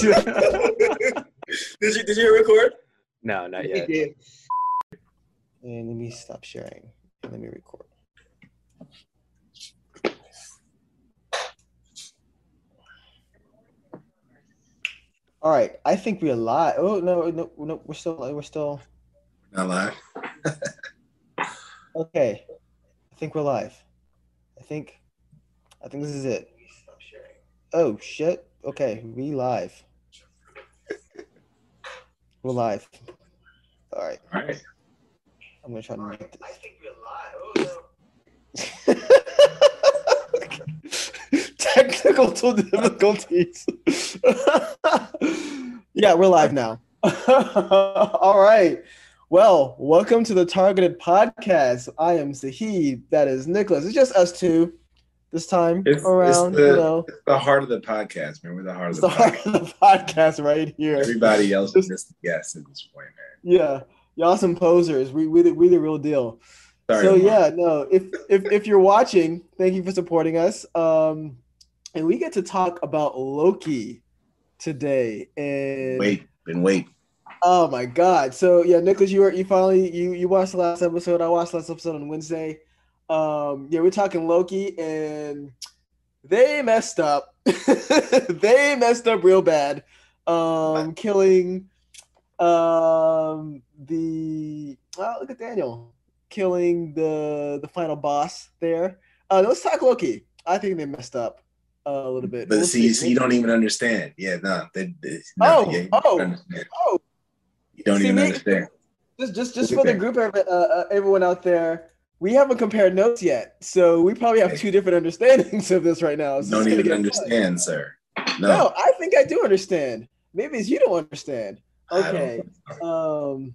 did you did you record? No, not yet. And let me stop sharing. And let me record. All right, I think we're live. Oh no, no, no, we're still, we're still. Not live. Okay, I think we're live. I think, I think this is it. Oh shit. Okay, we live. We're live. All right, All right. I'm gonna try to make this. I think we're live. Oh, no. Technical difficulties. yeah, we're live now. All right. Well, welcome to the Targeted Podcast. I am Zahid. That is Nicholas. It's just us two this time It's, around. it's, the, you know, it's the heart of the podcast, man. We're the heart of the, the heart of the podcast right here. Everybody else is just guests at this point, man. Yeah, y'all some posers. We we the, we the real deal. Sorry, so Lamar. yeah, no. If if if you're watching, thank you for supporting us. Um, and we get to talk about Loki today. And Wait, been wait. oh my god. So yeah, Nicholas, you were you finally you you watched the last episode. I watched the last episode on Wednesday. Um, yeah, we're talking Loki, and they messed up. they messed up real bad. Um, killing um the oh look at Daniel killing the the final boss there. Uh, let's talk Loki. I think they messed up uh, a little bit. But We'll see, see. see, you don't even understand. Yeah, no. They, they, no Oh, yeah, oh. Oh, You don't See, even me- understand. just just just for the group, uh, uh, everyone out there, we haven't compared notes yet, so we probably have two different understandings of this right now. You So don't gonna even get understand, sir. No. No, I think I do understand. Maybe it's you don't understand. I don't. Okay. Um.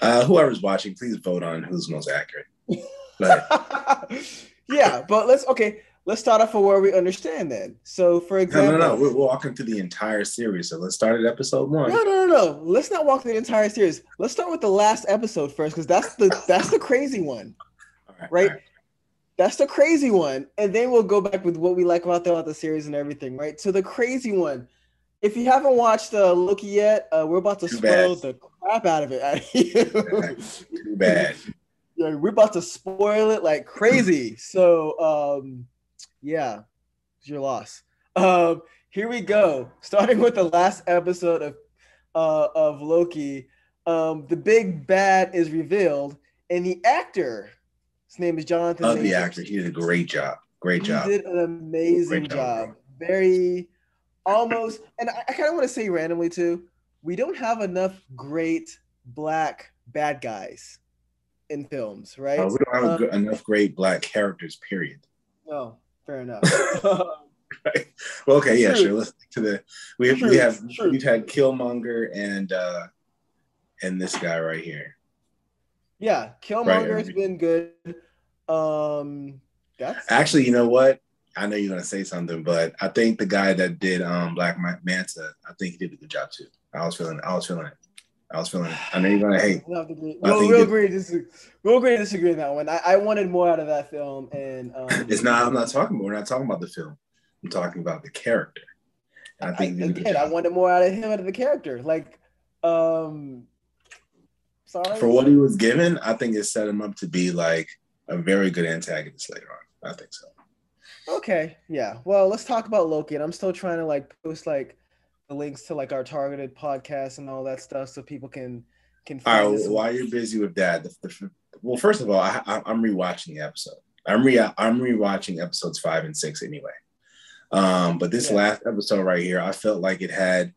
Uh, whoever's watching, please vote on who's most accurate. But yeah, but let's okay. Let's start off with where we understand then. So, for example, no, no, no. We're walking through the entire series. So let's start at episode one. No, no, no, no. Let's not walk through the entire series. Let's start with the last episode first, because that's the that's the crazy one. Right, Right. That's the crazy one, and then we'll go back with what we like about the, about the series and everything. Right. So the crazy one. If you haven't watched uh, Loki yet, uh, we're about to Too spoil bad. the crap out of it you. Too bad. yeah, we're about to spoil it like crazy. So, um, yeah, it's your loss. Um, here we go. Starting with the last episode of uh, of Loki, um, the big bad is revealed, and the actor, his name is Jonathan. Love the actor. He did a great job. Great job. He did an amazing job, job. Very almost, and I, I kind of want to say randomly too. We don't have enough great black bad guys in films, right? Uh, we don't have Um, enough great black characters. Period. No, fair enough. right. Well, okay, yeah, sure. Let's to the we have, we have we've had Killmonger and uh and this guy right here. Yeah, Killmonger has right. been good. Um, that's Actually, you know what? I know you're gonna say something, but I think the guy that did um Black Manta, I think he did a good job too. I was feeling, I was feeling it. I was feeling it. I know you're gonna hate. We'll, have to agree. I we'll, think we'll it- agree disagree. We'll agree disagree on that one. I, I wanted more out of that film, and um, It's not. I'm not talking about. We're not talking about the film. I'm talking about the character. And I I, think he did a good again, I wanted more out of him, out of the character. Like, um, sorry for what he was given, I think it set him up to be like a very good antagonist later on. I think so. Okay, yeah. Well, let's talk about Loki, and I'm still trying to like post like the links to like our targeted podcast and all that stuff, so people can can All find right. Well, while you're busy with that, the, the, well, first of all, I, I, I'm rewatching the episode. I'm re I'm rewatching episodes five and six anyway. Um, but this Yeah. last episode right here, I felt like it had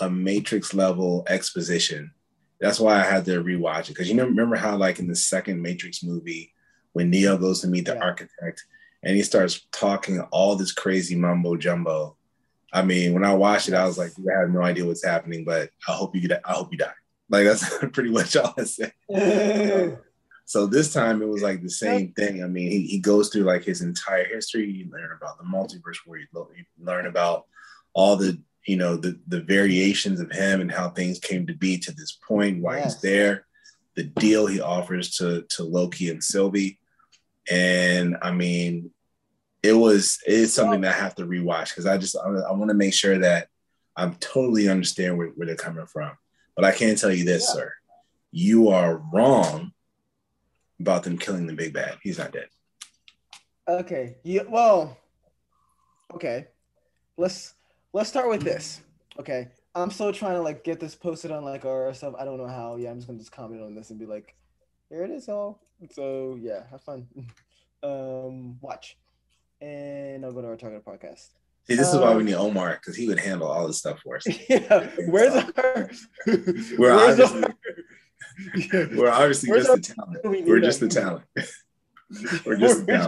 a Matrix level exposition. That's why I had to rewatch it because you know remember how like in the second Matrix movie when Neo goes to meet the Yeah. architect and he starts talking all this crazy mumbo jumbo. I mean, when I watched it, I was like, I have no idea what's happening, but I hope you get I hope you die. Like that's pretty much all I said. So this time it was like the same thing. I mean, he, he goes through like his entire history. You learn about the multiverse, where you, you learn about all the you know the the variations of him and how things came to be to this point, why Yes. he's there, the deal he offers to to Loki and Sylvie, and I mean, it was it's something that I have to rewatch because I just I, I want to make sure that i'm totally understand where, where they're coming from. But I can tell you this, yeah. sir. You are wrong about them killing the big bad. He's not dead. Okay. Yeah, well, okay. Let's let's start with this. Okay. I'm still trying to like get this posted on like our stuff. I don't know how. Yeah, I'm just gonna just comment on this and be like, here it is all. So yeah, have fun. um, watch. And I'll go to our target podcast. See, this um, is why we um, need Omar because he would handle all this stuff for us. Yeah, where's our? We're where's obviously, our, we're obviously where's just the talent. We're just the talent. we're just. I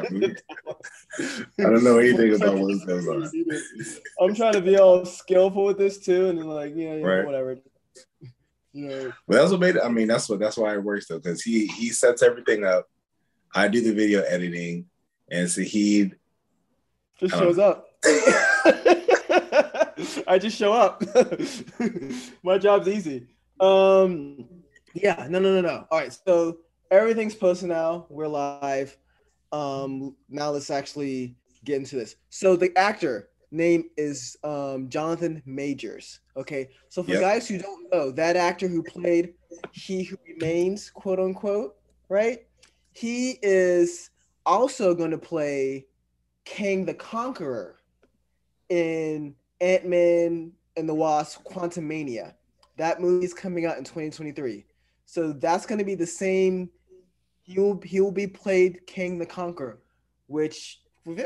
don't know anything about what goes on. I'm trying to be all skillful with this too, and then like, yeah, yeah right. whatever. You know. But that's what made it. I mean, that's what that's why it works though, because he he sets everything up. I do the video editing, and so he just shows up. I just show up. My job's easy. Um, yeah, no, no, no, no. All right, so everything's posted now. We're live. Um, now let's actually get into this. So the actor name is um, Jonathan Majors. Okay, so for yep. guys who don't know, that actor who played He Who Remains, quote unquote, right? He is also going to play Kang the Conqueror in Ant Man and the Wasp Quantumania. That movie is coming out in 2023. So that's going to be the same. He'll he'll be played King the Conqueror, which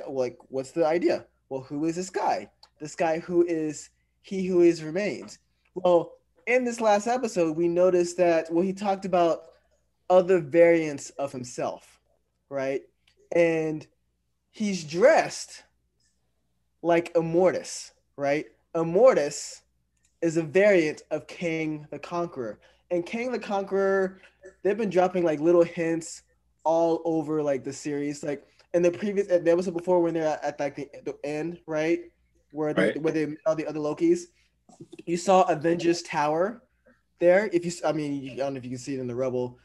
like what's the idea? Well, who is this guy? This guy who is he who is remains. Well, in this last episode, we noticed that well he talked about other variants of himself, right? And he's dressed like Immortus, right? Immortus is a variant of King the Conqueror. And Kang the Conqueror, they've been dropping like little hints all over like the series. Like in the previous there was episode before when they're at, at like the, the, end, right? Where they right. where they all the other Lokis. You saw Avengers Tower there. If you I mean I don't know if you can see it in the rubble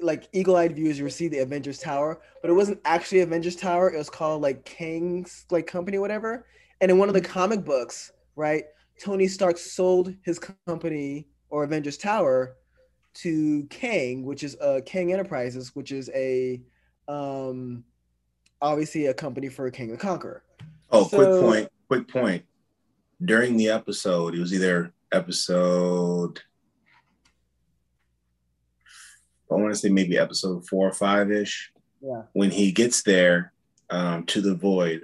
like eagle-eyed viewers you see the avengers tower but it wasn't actually avengers tower it was called like kang's like company whatever and in one of the comic books right tony stark sold his company or avengers tower to kang which is uh kang enterprises which is a um obviously a company for King the conqueror oh so, quick point quick point during the episode it was either episode I want to say maybe episode four or five ish. Yeah. When he gets there um, to the void,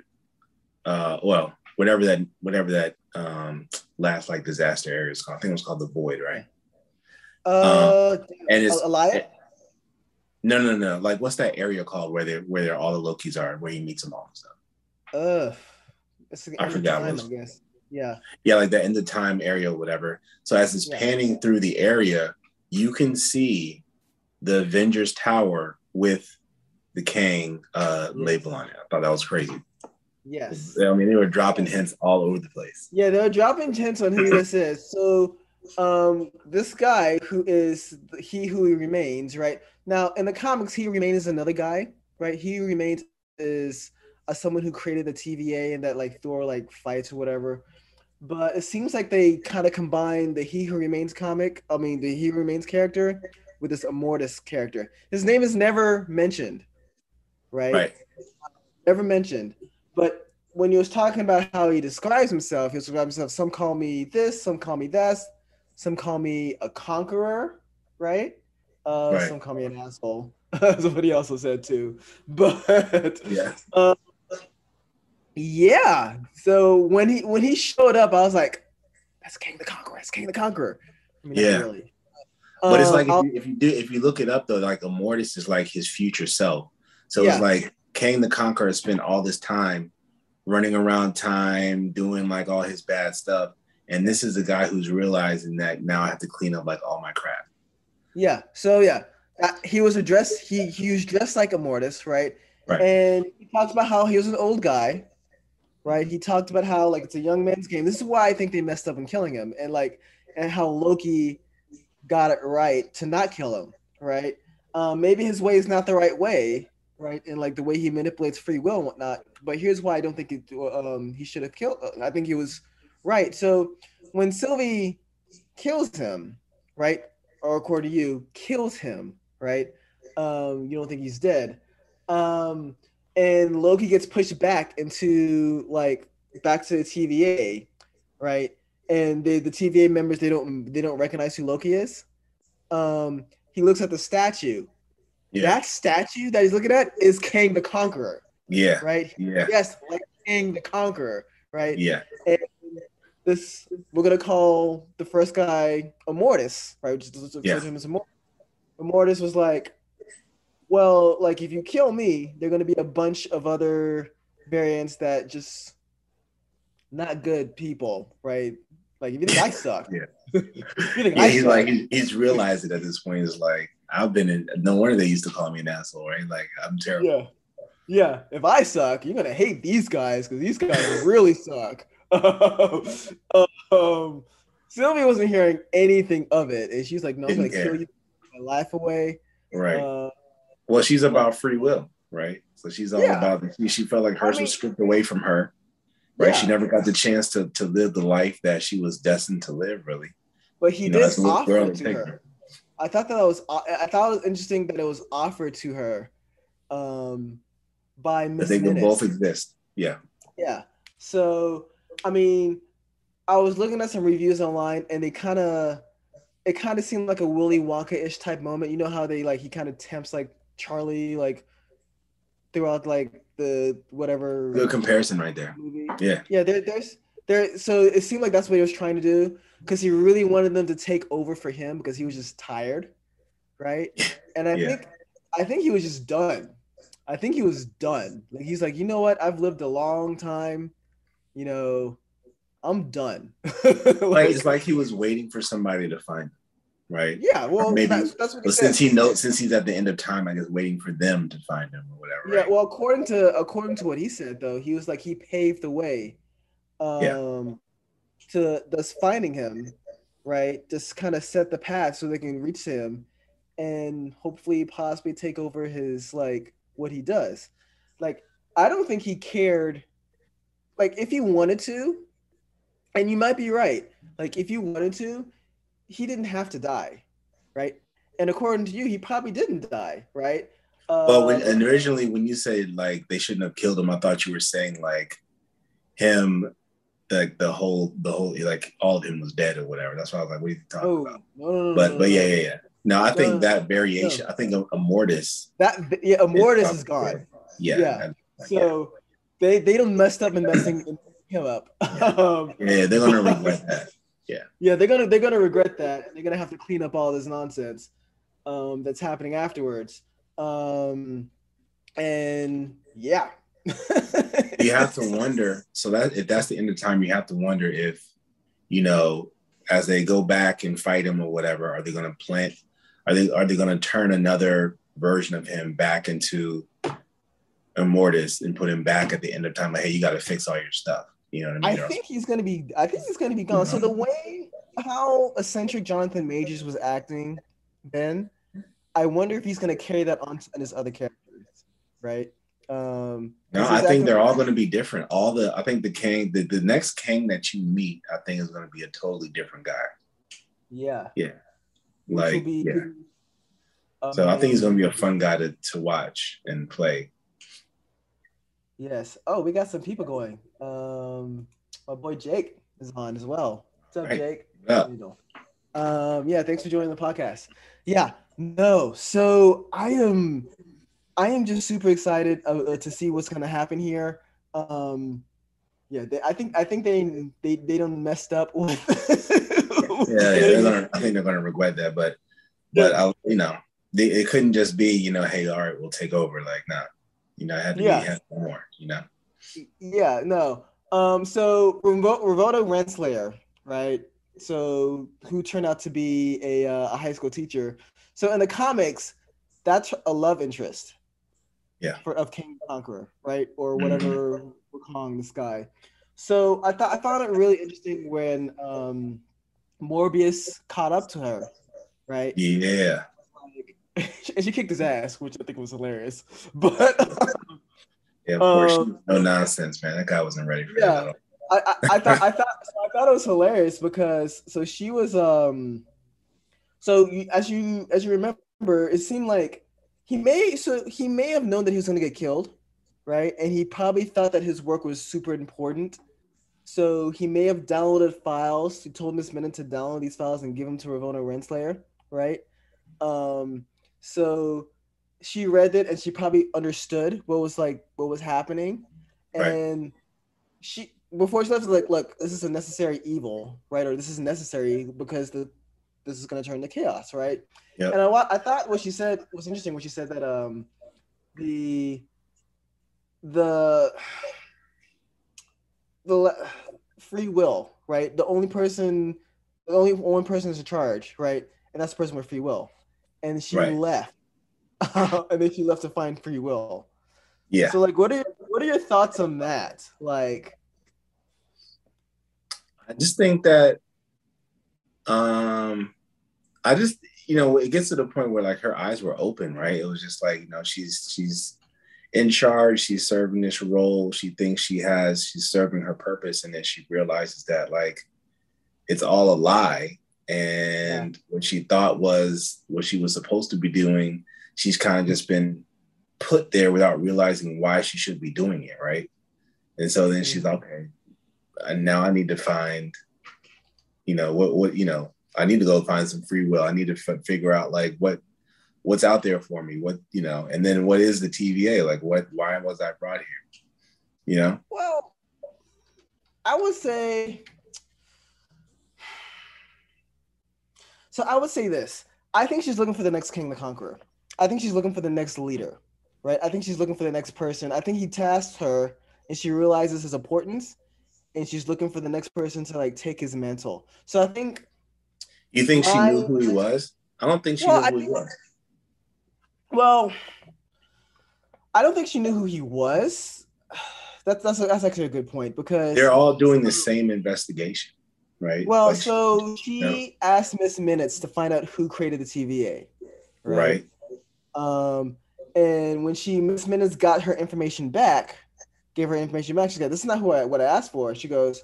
uh, well, whatever that whatever that um, last like disaster area is called. I think it was called the void, right? Uh, um, and it's Alliance. No, no, no. Like, what's that area called where they where they're all the Lokis are, where he meets them all and stuff? Uh, it's I forgot. Time, I guess. Yeah. Yeah, like that in the time area, or whatever. So as it's yeah. panning through the area, you can see the Avengers Tower with the Kang uh, label on it. I thought that was crazy. Yes. I mean, they were dropping hints all over the place. Yeah, they were dropping hints on who this is. So, um, this guy who is he who remains, right? Now, in the comics, he remains is another guy, right? He remains is uh, someone who created the TVA and that like Thor like fights or whatever. But it seems like they kind of combined the He Who Remains comic, I mean, the He Who Remains character with this Immortus character. His name is never mentioned, right? Right. Never mentioned. But when he was talking about how he describes himself, he describes himself. Some call me this, some call me that, some call me a conqueror, right? Uh, right. Some call me an asshole. Somebody also said too. But yeah. Uh, yeah. So when he when he showed up, I was like, "That's Kang the Conqueror. That's Kang the Conqueror." I mean, yeah. Really. But it's like if you, if you, do if you look it up though, like Immortus is like his future self. So yeah. it's like Kang the Conqueror spent all this time running around time, doing like all his bad stuff. And this is the guy who's realizing that now I have to clean up like all my crap. Yeah. So yeah, uh, he was addressed. He he was dressed like Immortus, right? Right. And he talks about how he was an old guy, right? He talked about how like it's a young man's game. This is why I think they messed up in killing him, and like and how Loki got it right to not kill him, right? Um, maybe his way is not the right way, right? And like the way he manipulates free will and whatnot. But here's why I don't think it, um, he should have killed. Uh, I think he was Right. So when Sylvie kills him, right, or according to you, kills him, right? Um, you don't think he's dead. Um, and Loki gets pushed back into like back to the TVA, right? And they, the TVA members they don't they don't recognize who Loki is. Um, he looks at the statue. Yeah. That statue that he's looking at is Kang the Conqueror, yeah. right? Yeah. Yes, like Kang the Conqueror, right? Yeah. This we're gonna call the first guy Immortus, right? Which is Yeah. him as Immortus. Immortus was like, well, like if you kill me, there are gonna be a bunch of other variants that just not good people, right? Like if you think I suck, Yeah. Yeah, I he's suck, like he's, realized it at this point. He's like, I've been in. No wonder they used to call me an asshole, right? Like I'm terrible. yeah, yeah. If I suck, you're gonna hate these guys because these guys really suck. um, Sylvie wasn't hearing anything of it, and she's like, "No, I'm gonna kill you, my life away." Right. Uh, well, she's about free will, right? So she's all Yeah. about. She, she felt like hers I mean- was stripped away from her. Right. She never got the chance to to live the life that she was destined to live. Really. but he You did offer it it to her. her. I thought that was I thought it was interesting that it was offered to her um, by That Miss they both exist. Yeah. Yeah. So, I mean, I was looking at some reviews online, and they kind of, it kind of seemed like a Willy Wonka ish type moment. You know how they like he kind of tempts like Charlie like throughout like the whatever Good comparison right there. movie. Yeah. Yeah, there, there's there. So it seemed like that's what he was trying to do because he really wanted them to take over for him because he was just tired, right? And I Yeah. think, I think he was just done. I think he was done. Like he's like, you know what? I've lived a long time. You know, I'm done. Like like, it's like he was waiting for somebody to find him, right? yeah. Well, maybe- that's, that's what he said. since he knows, since he's at the end of time, I guess waiting for them to find him or whatever. Yeah, right? well, according to according to what he said, though, he was like he paved the way, um, Yeah. to thus finding him, right? Just kind of set the path so they can reach him, and hopefully, possibly take over his like what he does. Like, I don't think he cared. Like, if he wanted to, and you might be right. Like, if you wanted to, he didn't have to die, right? And according to you, he probably didn't die, right? But when Uh, and originally when you said like they shouldn't have killed him, I thought you were saying like him, like the whole the whole like all of him was dead or whatever. That's why I was like, what are you talking Oh, about? no, no, no, But but yeah yeah yeah. No, I think that variation. I think mortis. that yeah, Immortus is probably- gone. Yeah. Yeah. So they they don't messed up and messing him up. um, yeah, they're gonna regret that. Yeah. Yeah, they're gonna they're gonna regret that. They're gonna have to clean up all this nonsense um, that's happening afterwards. Um, and yeah, you have to wonder. So that if that's the end of time, you have to wonder if, you know, as they go back and fight him or whatever, are they going to plant? Are they are they going to turn another version of him back into Immortus and put him back at the end of time? Like, hey, you got to fix all your stuff. You know what I I mean? Or- think he's gonna be. I think he's gonna be gone. So the way how eccentric Jonathan Majors was acting then, I wonder if he's gonna carry that on to his other characters, right? Um, no, I think they're all going to be different. All the I think the king, the, the next king that you meet, I think is going to be a totally different guy. Yeah. Yeah. Like, be- yeah. So I think he's going to be a fun guy to to watch and play. Yes. Oh, we got some people going. Um, my boy Jake is on as well. What's up, Right. Jake? Yeah. How you doing? Um, yeah, thanks for joining the podcast. Yeah, no. So I am, I am just super excited uh, uh, to see what's gonna happen here. Um, yeah, they, I think I think they they they don't messed up. yeah, yeah they're gonna, I think they're gonna regret that, but but I, you know, they, it couldn't just be you know, hey, all right, we'll take over. Like, nah, you know, it had to Yeah. be had more. You know, Yeah, no. Um, so Ravonna Renslayer, right? So who turned out to be a, uh, a high school teacher. So in the comics, that's a love interest. Yeah. For of King Conqueror, right? Or whatever we're calling this guy. So I thought I found it really interesting when um, Mobius caught up to her, right? yeah, Like, and she kicked his ass, which I think was hilarious. But yeah. Of course, Um, no nonsense, man. That guy wasn't ready for yeah. that. At. I, I, I thought I thought so I thought it was hilarious because so she was um so you, as you as you remember it seemed like he may so he may have known that he was going to get killed right and he probably thought that his work was super important so he may have downloaded files he told miss minute to download these files and give them to ravonna renslayer right um so she read it and she probably understood what was like what was happening and right. she before she left, like, look, this is a necessary evil, right? Or this is necessary because the this is going to turn to chaos, right? Yep. And I, I thought what she said was interesting. When she said that um, the the the free will, right? The only person, the only one person is in charge, right? And that's the person with free will. And she right. left, and then she left to find free will. Yeah. So, like, what are what are your thoughts on that? Like, I just think that um I just you know it gets to the point where like her eyes were open, right? It was just like, you know, she's she's in charge, she's serving this role, she thinks she has she's serving her purpose and then she realizes that like it's all a lie and yeah. what she thought was what she was supposed to be doing, she's kind of just been put there without realizing why she should be doing it, right? And so then she's like, okay, now I need to find, you know, what what you know, I need to go find some free will. I need to f- figure out like what what's out there for me. What you know, and then what is the TVA? Like, what? Why was I brought here? You know. Well, I would say. So I would say this. I think she's looking for the next king, the conqueror. I think she's looking for the next leader, right? I think she's looking for the next person. I think he tasked her, and she realizes his importance, and she's looking for the next person to like take his mantle. So I think. You think she I, knew who he was? I don't think she well, knew who he was. Well, I don't think she knew who he was. That's that's that's actually a good point because they're all doing the same investigation, right? Well, like so she, she asked Miss Minutes to find out who created the TVA, right? right? Um, and when she Miss Minutes got her information back, gave her information back. She said, "This is not who I, what I asked for." She goes,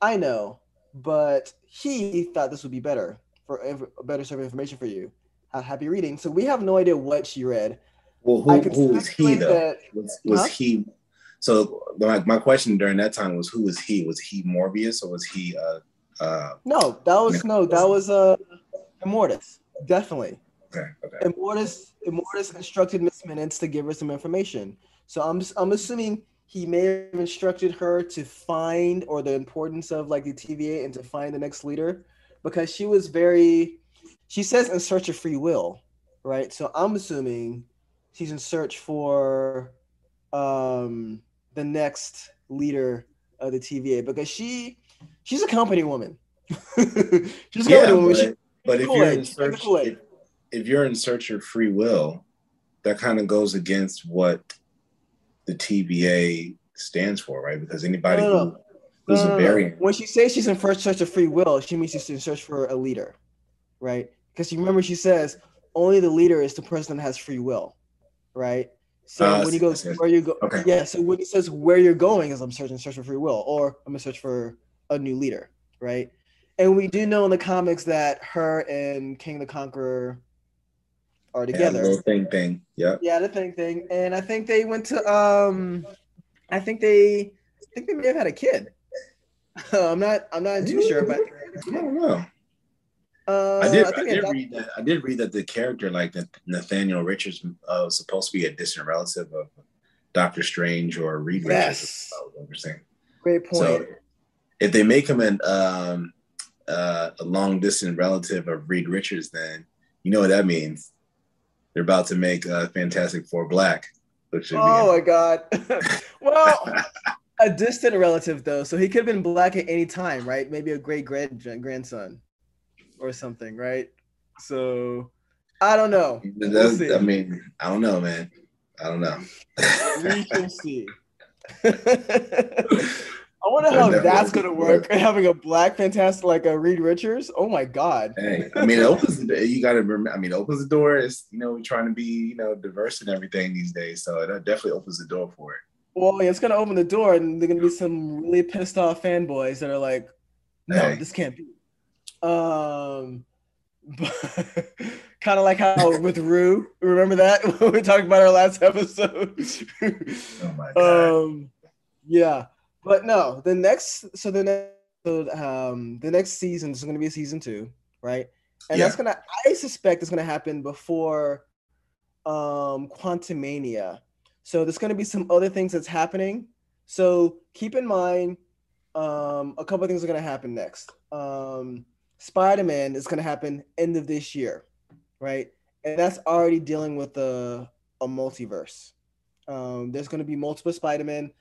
"I know, but he thought this would be better for a better serve information for you." happy reading. So we have no idea what she read. Well, who, who was he though? That, was was huh? he? So my, my question during that time was, who was he? Was he Mobius or was he? Uh, uh, no, that was no, that was uh, Immortus, definitely. Okay. Okay. Immortus, Immortus instructed Miss Minutes to give her some information. So I'm I'm assuming he may have instructed her to find or the importance of like the TVA and to find the next leader because she was very she says in search of free will, right? So I'm assuming she's in search for um the next leader of the TVA because she she's a company woman. she's a yeah, woman. But, but if you're in search if, if you're in search of free will, that kind of goes against what the TVA stands for, right? Because anybody no, no, no. who's a variant. When she says she's in first search of free will, she means she's in search for a leader, right? Because you remember she says only the leader is the person that has free will, right? So uh, when he goes where you go, okay. yeah. So when he says where you're going is I'm searching search for free will, or I'm gonna search for a new leader, right? And we do know in the comics that her and King the Conqueror are together. Yeah, the thing thing. Yeah. Yeah, the thing thing. And I think they went to um I think they I think they may have had a kid. I'm not I'm not too sure, but I don't know. Uh, I did. I, I did read that. I did read that the character, like Nathaniel Richards, uh, was supposed to be a distant relative of Doctor Strange or Reed yes. Richards. Great point. So if they make him an um, uh, a long distant relative of Reed Richards, then you know what that means. They're about to make uh, Fantastic Four black. Which oh my god! well, a distant relative though, so he could have been black at any time, right? Maybe a great grand grandson or something, right? So I don't know. We'll I mean, I don't know, man. I don't know. we shall see. I wonder how that's gonna work. Having a black fantastic like a Reed Richards. Oh my god. Hey, I mean, it opens the, you gotta remember. I mean, it opens the door. It's you know we're trying to be you know diverse and everything these days. So it definitely opens the door for it. Well, yeah, it's gonna open the door, and they're gonna be some really pissed off fanboys that are like, "No, Hey. this can't be." Um, kind of like how with Rue, remember that when we talked about our last episode. Oh my god. um, yeah, but no, the next, so the next, um, the next season is gonna be season two, right? And Yeah. that's gonna, I suspect, it's gonna happen before, um, Quantumania. So there's gonna be some other things that's happening. So keep in mind, um, a couple of things are gonna happen next. Um, Spider-Man is gonna happen end of this year, right? And that's already dealing with a, a multiverse. Um, there's gonna be multiple Spider-Man,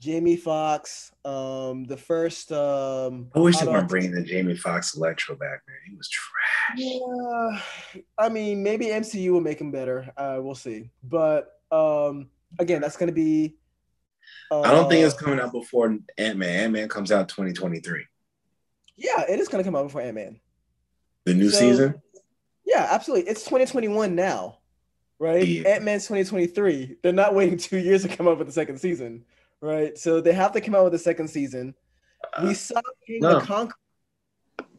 Jamie Foxx, um, the first. Um, I wish they weren't bringing the Jamie Foxx Electro back, man. He was trash. Yeah, I mean, maybe MCU will make him better. Uh, we'll see. But um, again, that's gonna be. Uh, I don't think it's coming out before Ant Man. Ant Man comes out 2023. Yeah, it is gonna come out before Ant Man. The new So- season. Yeah, absolutely. It's 2021 now, right? Yeah. Ant Man's 2023. They're not waiting two years to come up with the second season, right? So they have to come out with a second season. We uh, saw King no. the Conqueror,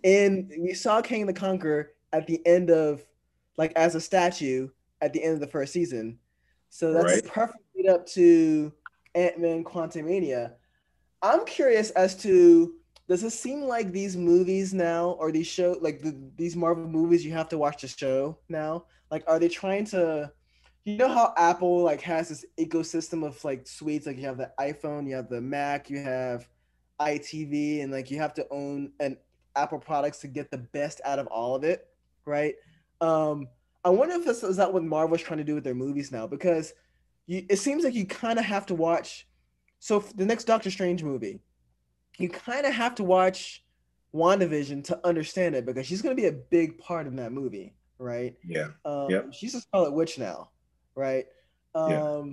and we saw King the Conqueror at the end of, like, as a statue at the end of the first season. So that's Right. a perfect lead up to Ant Man Quantumania. I'm curious as to does it seem like these movies now or these show like the, these Marvel movies you have to watch the show now? Like, are they trying to? You know how Apple like has this ecosystem of like suites, like you have the iPhone, you have the Mac, you have iTV, and like you have to own an Apple products to get the best out of all of it, right? Um, I wonder if this is that what Marvel's trying to do with their movies now because you, it seems like you kind of have to watch. So the next Doctor Strange movie, you kind of have to watch WandaVision to understand it because she's going to be a big part in that movie, right? Yeah. Um, Yep. She's a Scarlet Witch now, right? Um, Yeah.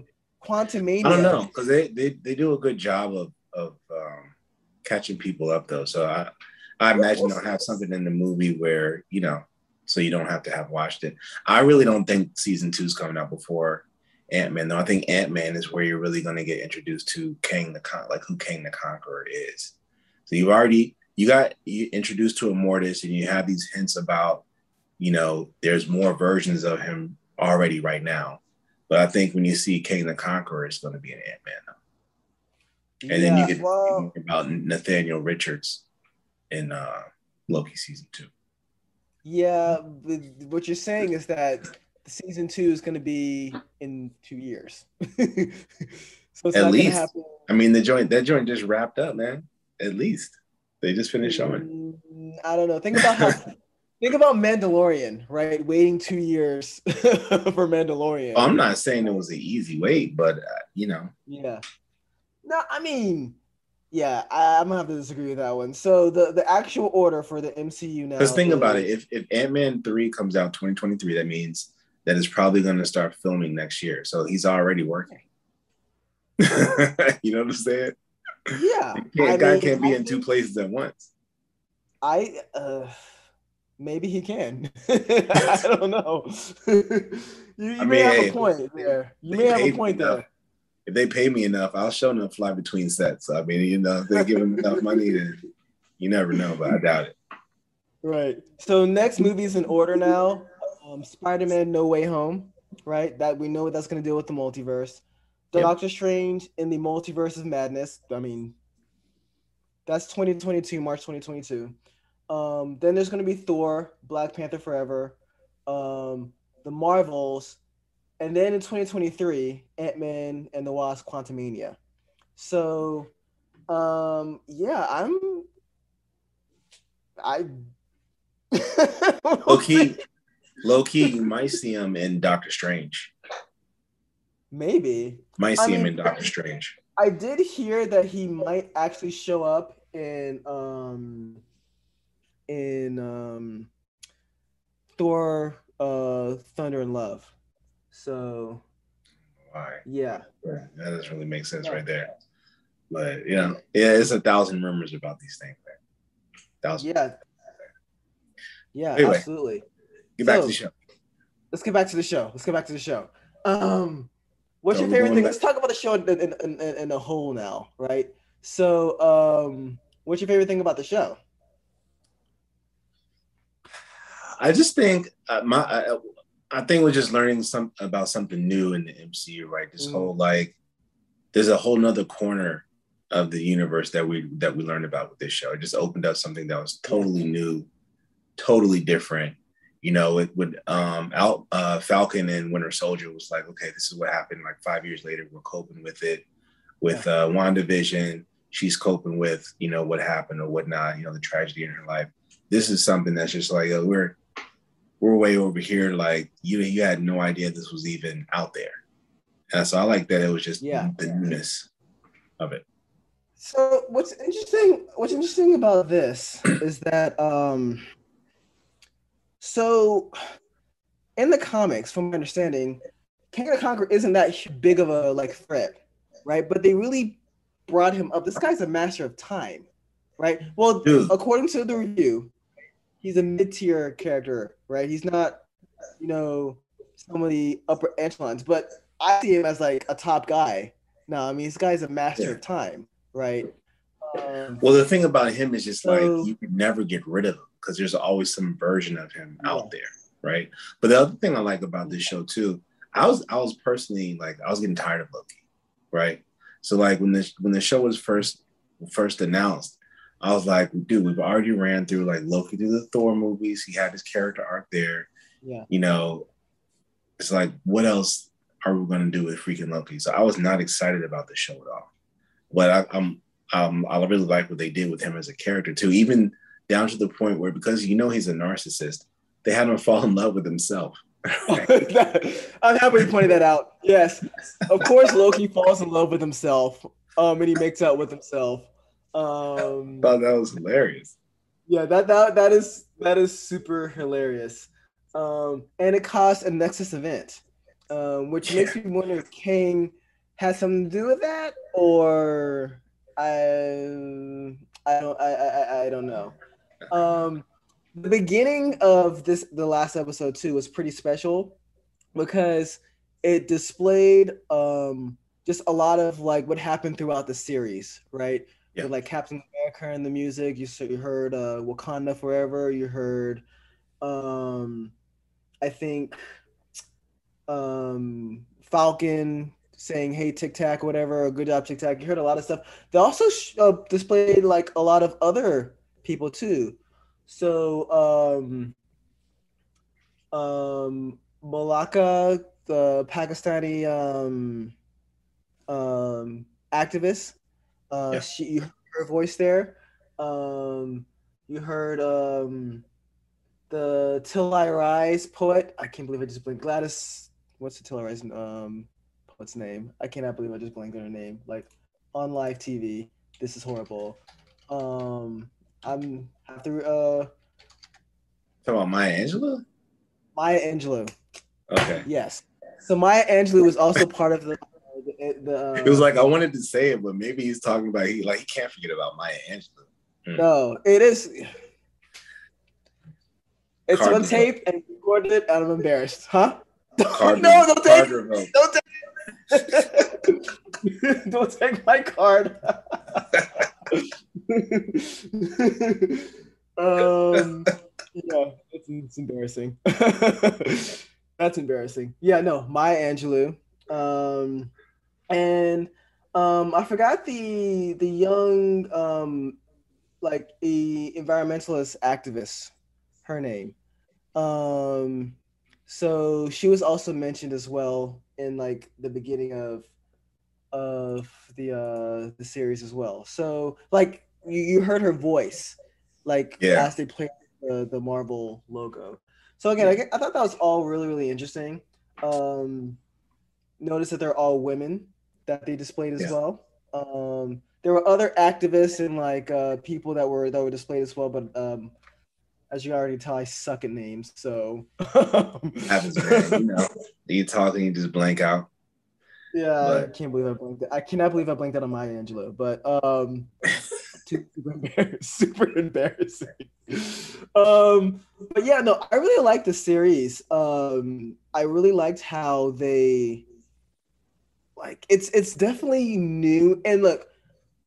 Quantumania. I don't know because they, they they do a good job of of um, catching people up though. So I I imagine they'll have something in the movie where you know, so you don't have to have watched it. I really don't think season two is coming out before Ant Man though. I think Ant Man is where you're really going to get introduced to King the Con- like who Kang the Conqueror is. So you've already you got you introduced to Immortus and you have these hints about you know there's more versions of him already right now. But I think when you see King the Conqueror, it's going to be an Ant Man. And then you Yeah, get well, about Nathaniel Richards in uh, Loki season two. Yeah, but what you're saying is that season two is going to be in two years. so At least. happen- I mean, the joint that joint just wrapped up, man. At least they just finished showing. Mm, I don't know. Think about how. think about Mandalorian, right? Waiting two years for Mandalorian. I'm not saying it was an easy wait, but uh, you know, Yeah. No, I mean, yeah, I, I'm gonna have to disagree with that one. So the the actual order for the MCU now. because think about it, If if Ant Man three comes out 2023, that means that it's probably going to start filming next year. So he's already working. you know what I'm saying? Yeah, I guy mean, can't be I in two places at once. I uh maybe he can. I don't know. you you I may have a point there. You may have a point enough. there. If they pay me enough, I'll show them a fly between sets. I mean, you know, if they give them enough money, then you never know, but I doubt it. Right. So next movies in order now. Um, Spider-Man: No Way Home. Right. That we know what that's going to deal with the multiverse. Yep. Doctor Strange in the Multiverse of Madness. I mean, that's 2022, March 2022. Um, then there's going to be Thor, Black Panther Forever, um, the Marvels, and then in 2023, Ant Man and the Wasp: Quantumania. So, um, yeah, I'm. I. Low key, low key, you might see him in Doctor Strange. Maybe. Might I see him mean- in Doctor Strange. I did hear that he might actually show up in um in um Thor uh Thunder and Love. So Why? yeah. That doesn't really make sense right there. But you know, yeah, it's a thousand rumors about these things. Man. Thousand. Yeah. Yeah, Anyway. absolutely. Get back So- to the show. Let's get back to the show. Let's get back to the show. Um What's So your favorite thing? back- Let's talk about the show in, in, in, in, in a whole now, right? So, um, what's your favorite thing about the show? I just think uh, my I, I think we're just learning some about something new in the MCU, right? This Mhm. whole like there's a whole nother corner of the universe that we that we learned about with this show. It just opened up something that was totally new, totally different. You know, it would um out uh Falcon and Winter Soldier was like, okay, this is what happened like five years later. We're coping with it. With uh WandaVision, she's coping with, you know, what happened or whatnot, you know, the tragedy in her life. This is something that's just like uh, we're we're way over here. Like you, you had no idea this was even out there. And so I like that it was just Yeah. the newness of it. So what's interesting what's interesting about this is that um so in the comics, from my understanding, King of the Conqueror isn't that big of a like threat, right? But they really brought him up. This guy's a master of time, right? Well, Dude. according to the review, he's a mid-tier character, right? He's not, you know, some of the upper echelons, but I see him as like a top guy. No, I mean this guy's a master Yeah. of time, right? Um, Well, the thing about him is just So- like you could never get rid of him because there's always some version of him Yeah. out there, right? But the other thing I like about this show too, I was I was personally like I was getting tired of Loki, right? So like when the when the show was first first announced, I was like, dude, we've already ran through like Loki through the Thor movies. He had his character arc there. yeah, you know, it's like, what else are we going to do with freaking Loki? So I was not excited about the show at all. But I, I'm, um, I really like what they did with him as a character too, even down to the point where because you know he's a narcissist, they had him fall in love with himself. I'm happy you pointed that out. Yes, of course, Loki falls in love with himself, um, and he makes out with himself. Um, thought that was hilarious. yeah, that that that is that is super hilarious. Um, and it caused a Nexus event, um, which makes me wonder if Kang has something to do with that, or I I don't I I, I don't know. Um, the beginning of this the last episode too was pretty special because it displayed um just a lot of like what happened throughout the series, right? Yeah. Like Captain America and the music, you you heard uh, Wakanda Forever, you heard um I think um Falcon saying hey Tic Tac whatever, or good job Tic Tac. You heard a lot of stuff. They also sh- uh, displayed like a lot of other people too. So um um Malala, the Pakistani um um activist, uh Yeah. she you heard her voice there. Um you heard um the Till I Rise poet. I can't believe I just blinked. Gladys, what's the Till I Rise um poet's name? I cannot believe I just blinked on her name. Like on live TV. This is horrible. Um I'm have to uh Talk about Maya Angelou. Maya Angelou. Okay. Yes. So Maya Angelou was also part of the the, the uh, It was like I wanted to say it, but maybe he's talking about he like he can't forget about Maya Angelou. no, it is. It's on tape and recorded it, and I'm embarrassed, huh? No, don't take, Card vote. don't take, don't take my card. um, yeah, it's, it's embarrassing. That's embarrassing. Yeah, no, Maya Angelou. Um, and um, I forgot the the young um, like a environmentalist activist, her name. Um, so she was also mentioned as well in like the beginning of of the uh the series as well. So like you, you heard her voice like Yeah. as they played the, the Marvel logo. So again, I, I thought that was all really really interesting. Um, notice that they're all women that they displayed as Yeah. well. Um, there were other activists and like uh, people that were that were displayed as well, but um, as you already tell, I suck at names. So Happens, man. You know, you talk and you just blank out. Yeah, I can't believe I blinked. I cannot believe I blanked out on Maya Angelou, but um, super, embar- super embarrassing. Um, but yeah, no, I really liked the series. Um, I really liked how they like it's it's definitely new. And look,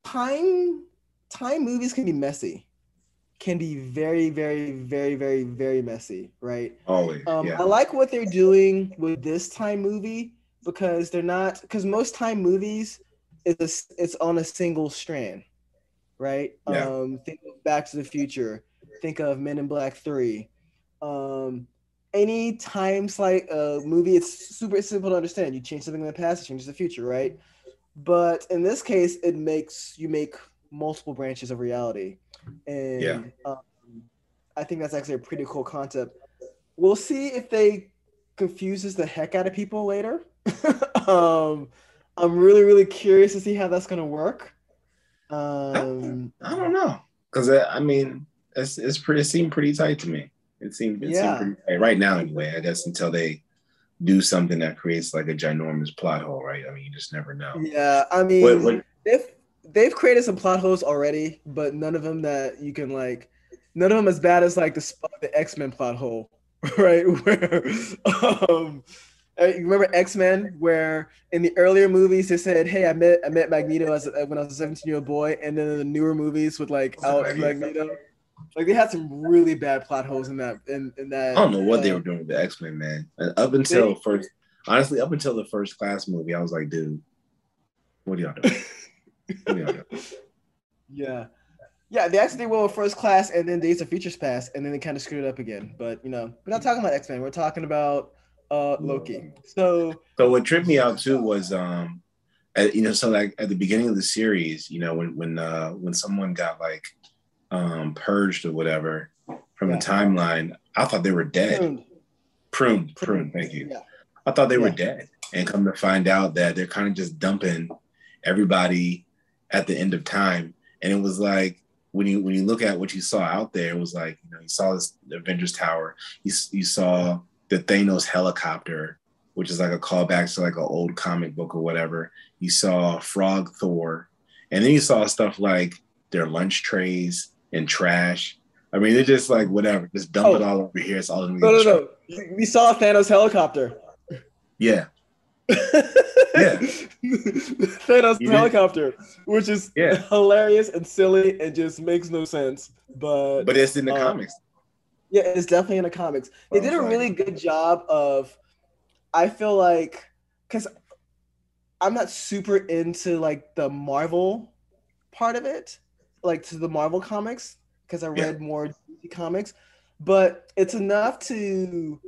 time time movies can be messy, can be very very very very very messy, right? Always. Um, yeah. I like what they're doing with this time movie because they're not because most time movies is a, it's on a single strand, right? Yeah. Um, think of Back to the Future, think of Men in Black Three. Um, any times like a movie, it's super simple to understand. You change something in the past, it changes the future, right? But in this case, it makes you make multiple branches of reality, and Yeah. um, I think that's actually a pretty cool concept. We'll see if they confuses the heck out of people later. um, I'm really, really curious to see how that's gonna work. Um, I don't know, because I mean, it's it's pretty. It seemed pretty tight to me. It seemed it Yeah. seemed pretty right now, anyway. I guess until they do something that creates like a ginormous plot hole, right? I mean, you just never know. yeah, I mean, What, what, they've they've created some plot holes already, but none of them that you can like, none of them as bad as like the the X Men plot hole, right? Where um, uh, you remember X Men, where in the earlier movies they said, "Hey, I met I met Magneto as when I was a 17 year old boy," and then in the newer movies with like Alex. Magneto, like they had some really bad plot holes in that in, in that. I don't know what they uh, were doing with the X Men, man. And up until They- first, honestly, up until the first class movie, I was like, dude, what are y'all doing? What are y'all doing? Yeah. Yeah, they actually well with first class and then Days of Futures Past, and then they kind of screwed it up again. But you know, we're not talking about X Men. We're talking about uh Loki. So So what tripped me out too was, um, at, you know, so like at the beginning of the series, you know, when when uh, when someone got like um, purged or whatever from Yeah. the timeline, I thought they were dead. pruned. Pruned, pruned. Thank you. Yeah. I thought they were dead, and come to find out that they're kind of just dumping everybody at the end of time. And it was like when you when you look at what you saw out there, it was like you know you saw this Avengers Tower, you you saw the Thanos helicopter, which is like a callback to like an old comic book or whatever. You saw Frog Thor, and then you saw stuff like their lunch trays and trash. I mean, they're just like whatever, just dump it Oh. all over here. It's all in No, no, no. We saw Thanos helicopter. Yeah, yeah. Thanos did- helicopter, which is Yeah. hilarious and silly and just makes no sense. But, but it's in the Uh, comics. yeah, it's definitely in the comics. They did a really good job of. I feel like because I'm not super into like the Marvel part of it, like to the Marvel comics, because I Yeah. read more DC comics, but it's enough to.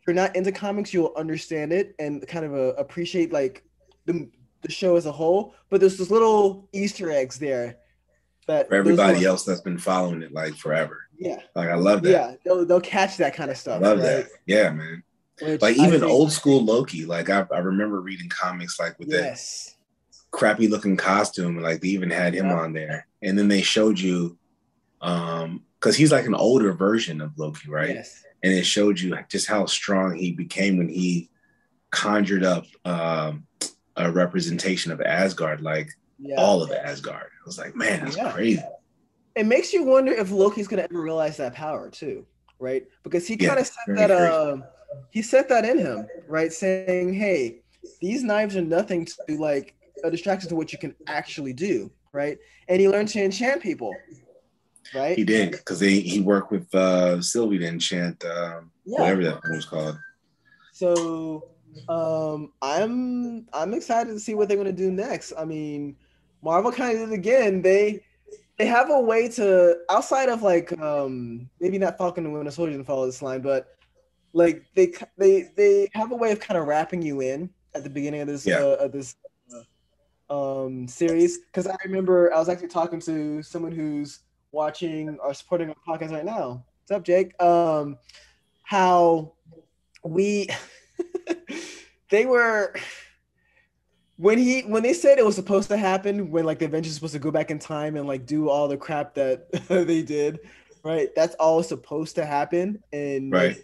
If you're not into comics, you'll understand it and kind of uh, appreciate like the the show as a whole. But there's those little Easter eggs there that For everybody else that's been following it like forever. Yeah, Like I love that. yeah, they'll, they'll catch that kind of stuff. I love right? that. Yeah, man. Which Like even think- old school Loki. Like I, I remember reading comics like with that Yes. Crappy looking costume like they even had him Yeah. on there. And then they showed you um because he's like an older version of Loki, right? Yes. And it showed you just how strong he became when he conjured up um a representation of Asgard, like Yeah. all of Asgard. I was like, man, that's Yeah. crazy. it makes you wonder if Loki's gonna ever realize that power too, right? Because he kind of set that um he set that in him, right? Saying, Hey, these knives are nothing to like a distraction to what you can actually do, right? And he learned to enchant people. Right? He did because he he worked with uh Sylvie to enchant um Yeah. whatever that was called. So um I'm I'm excited to see what they're gonna do next. I mean, Marvel kind of did it again. They they have a way to outside of like um maybe not Falcon and Winter Soldier and follow this line, but like they they they have a way of kind of wrapping you in at the beginning of this Yeah. uh, of this um series because I remember I was actually talking to someone who's watching or supporting our podcast right now. What's up, Jake? Um, how we they were when he when they said it was supposed to happen when like the Avengers supposed to go back in time and like do all the crap that they did, right? That's all supposed to happen, and Right.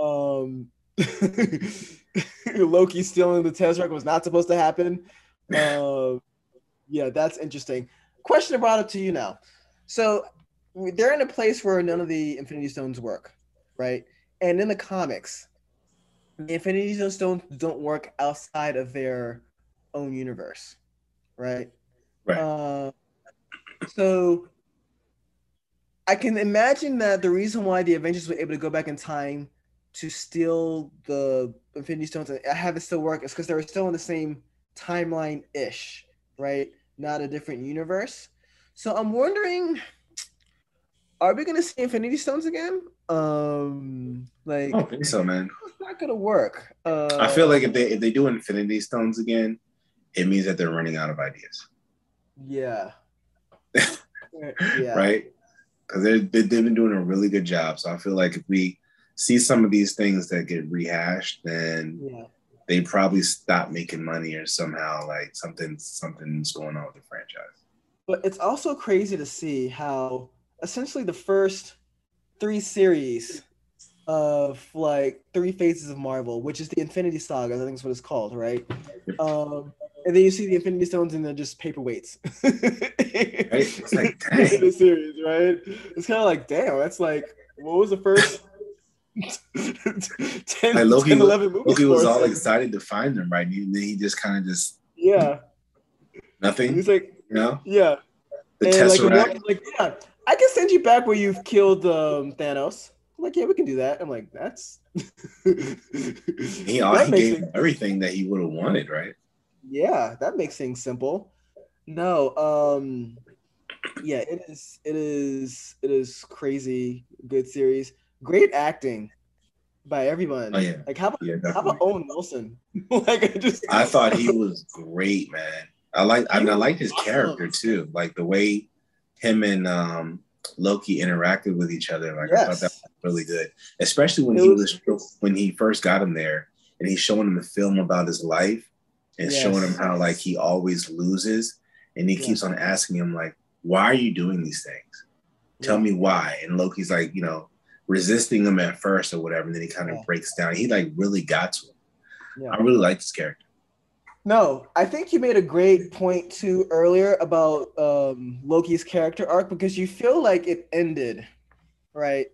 um, Loki stealing the Tesseract was not supposed to happen. Um, yeah, that's interesting. Question brought up to you now. So they're in a place where none of the Infinity Stones work, right? And in the comics, the Infinity Stones don't work outside of their own universe, right? Right. Uh, so I can imagine that the reason why the Avengers were able to go back in time to steal the Infinity Stones and have it still work is because they were still in the same timeline ish, right? Not a different universe. So I'm wondering, are we gonna see Infinity Stones again? Um, like I don't think so, man. it's not gonna work. Uh, I feel like if they if they do Infinity Stones again, it means that they're running out of ideas, yeah, yeah, right? Because they they've been doing a really good job. So I feel like if we see some of these things that get rehashed, then yeah. They probably stopped making money or somehow like something something's going on with the franchise. But it's also crazy to see how essentially the first three series of like three phases of Marvel, which is the Infinity Saga, I think is what it's called, right? Um, and then you see the Infinity Stones and they're just paperweights. Right? It's like, in dang. the series, right? It's kind of like, damn, that's like, what was the first 10, Like Loki, 10 11 movies? Loki was all excited to find them, right? And then he just kind of just yeah. nothing, He's like, you know? yeah. The and like, Tesseract. like, yeah, I can send you back where you've killed um, Thanos. I'm like, yeah, we can do that. I'm like, that's. he, all, that he gave him everything that he would have wanted, right? yeah, that makes things simple. No, um, yeah, it is. It is. It is crazy. Good series. Great acting by everyone. Oh, yeah. Like how about Yeah, how about. Owen Wilson? like I just. I thought he was great, man. I like I, mean, I liked his awesome. character too, like the way him and um, Loki interacted with each other. Like I thought that was really good, especially when It he was- was when he first got him there, and he's showing him a film about his life and Yes. showing him how like he always loses, and he Yeah. keeps on asking him like, "Why are you doing these things? Tell me why." And Loki's like, you know, resisting him at first or whatever, and then he kind of Yeah. breaks down. He like really got to him. Yeah. I really like this character. No, I think you made a great point too earlier about um, Loki's character arc because you feel like it ended, right?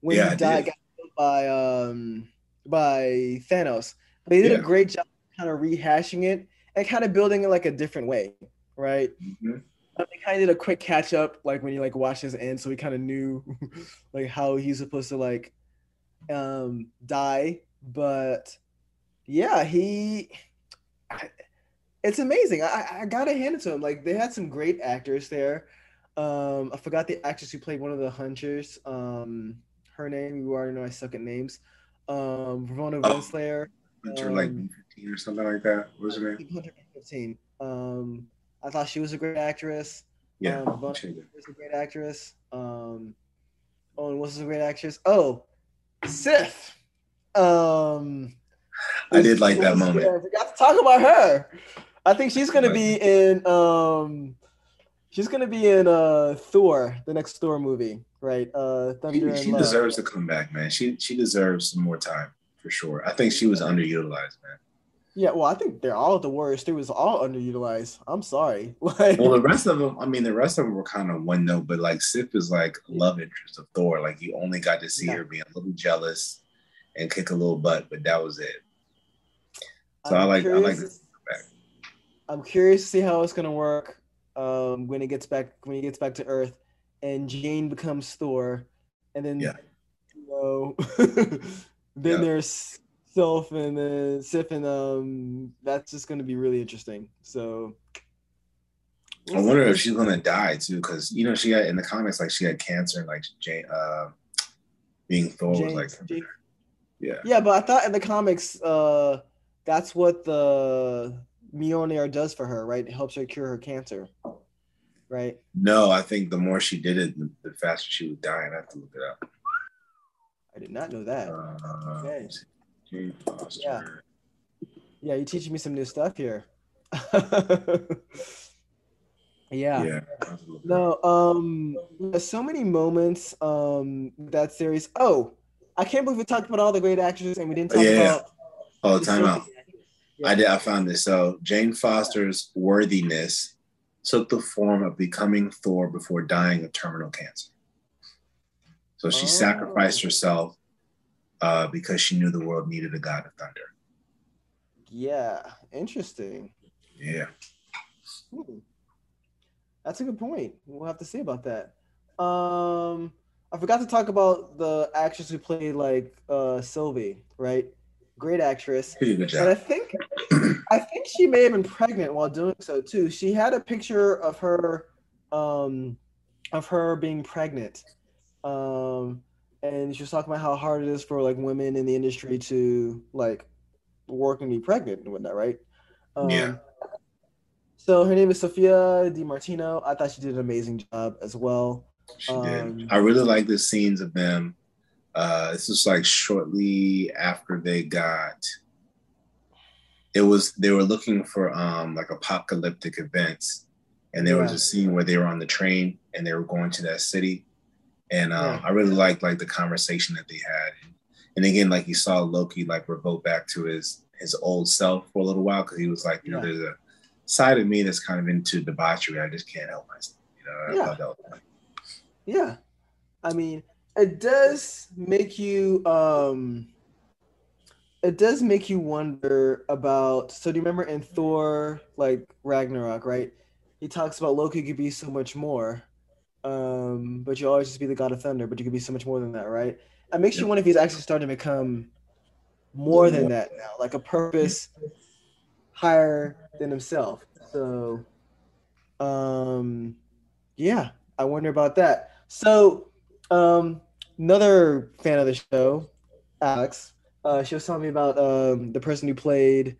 When Yeah, he died got killed by um by Thanos. But they did Yeah. a great job kind of rehashing it and kind of building it like a different way, right? Mhm. They kind of did a quick catch up, like when you like watch his end, so we kind of knew like how he's supposed to like um die. But yeah, he I- it's amazing. I, I- gotta hand it to him. Like they had some great actors there. Um, I forgot the actress who played one of the hunters. Um, her name. You already know I suck at names. Um, Ravonna Oh. Renslayer. Hunter like Um, 15 or something like that. What was her name? 115. Um, I thought she was a great actress. Yeah. Um, was a great actress. Um, Owen Wilson's a great actress. Oh, Sif. Um, I did like that moment. I forgot to talk about her. I think she's gonna be in. Um, she's gonna be in uh Thor, the next Thor movie, right? Uh, Thunder She, and she deserves to come back, man. She she deserves some more time for sure. I think she was underutilized, man. Yeah, well, I think they're all the worst. Three was all underutilized. I'm sorry. Like, Well, the rest of them, I mean, the rest of them were kind of one note, but like Sif is like love interest of Thor. Like you only got to see Yeah. her being a little jealous and kick a little butt, but that was it. So I I'm like- I like this back. I'm curious to see how it's gonna work um, when it gets back when he gets back to Earth, and Jane becomes Thor, and then Yeah. you know, then Yeah. there's Sylph and then Sif, and um, that's just gonna be really interesting. So I wonder if she's gonna die too, because you know she had in the comics like she had cancer and like Jane, uh, being Thor was like, Jane- yeah, Yeah, but I thought in the comics, uh, that's what the Mjolnir does for her, right? It helps her cure her cancer, right? no, I think the more she did it, the, the faster she was dying. I have to look it up. I did not know that. Uh, Okay. Jane Foster. Yeah. Yeah, you're teaching me some new stuff here. yeah. Yeah. I have to look it up. No, um so many moments um that series. Oh, I can't believe we talked about all the great actors and we didn't talk Yeah, yeah. about Oh, the time out. Sophie- I did. I found this. So Jane Foster's worthiness took the form of becoming Thor before dying of terminal cancer. So she Oh. sacrificed herself uh, because she knew the world needed a god of thunder. Yeah, interesting. Yeah. Hmm. That's a good point. We'll have to see about that. Um, I forgot to talk about the actress who played like uh Sylvie, right? Great actress. Good And I think I think she may have been pregnant while doing so too. She had a picture of her um of her being pregnant. Um and she was talking about how hard it is for like women in the industry to like work and be pregnant and whatnot, right? Um, Yeah. So her name is Sophia Di Martino. I thought she did an amazing job as well. She Um, did. I really like the scenes of them. Uh, this was like shortly after they got. It was they were looking for um like apocalyptic events, and there was a scene where they were on the train and they were going to that city, and um, Yeah. I really liked like the conversation that they had, and again like you saw Loki like revert back to his his old self for a little while because he was like you know there's a side of me that's kind of into debauchery. I just can't help myself. You know, I Yeah. thought that was funny. Yeah. I mean, it does make you um it does make you wonder about so do you remember in Thor like Ragnarok, right? He talks about Loki could be so much more. Um, but you'll always just be the god of thunder, but you could be so much more than that, right? It makes you wonder if he's actually starting to become more than that now, like a purpose higher than himself. So um yeah, I wonder about that. So um another fan of the show, Alex, uh, she was telling me about um the person who played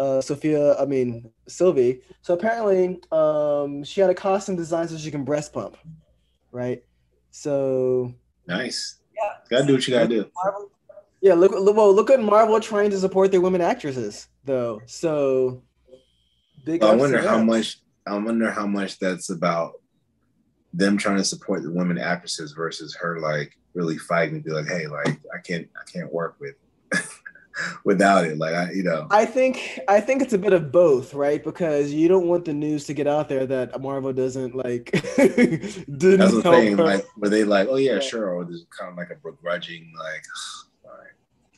uh Sophia, I mean Sylvie. So apparently um she had a costume designed so she can breast pump, right? So Nice. Yeah. Gotta do what you gotta do. Marvel, yeah, look, look well, look at Marvel trying to support their women actresses though. So big I wonder how much. I wonder how much that's about them trying to support the women actresses versus her like really fighting to be like, hey, like I can't, I can't work with without it. Like I, you know, I think I think it's a bit of both, right? Because you don't want the news to get out there that Marvel doesn't like didn't that's the thing. her. Like where they like, oh yeah, Yeah. sure, or there's kind of like a begrudging like, right.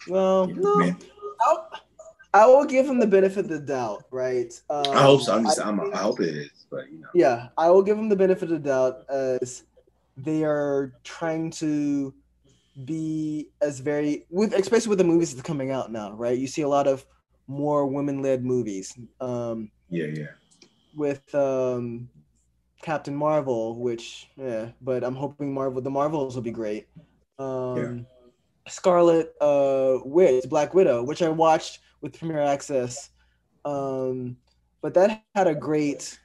well, You know no? I'll, I will give him the benefit of the doubt, right? Um, I hope so. I'm just, I I'm, I hope it is, but you know, yeah, I will give them the benefit of the doubt as they are trying to be as very with especially with the movies that's coming out now, right? You see a lot of more women-led movies. Um, yeah, yeah. with um Captain Marvel, which yeah, but I'm hoping Marvel the Marvels will be great. Um Scarlet uh Witch, Black Widow, which I watched with Premiere Access. Um but that had a great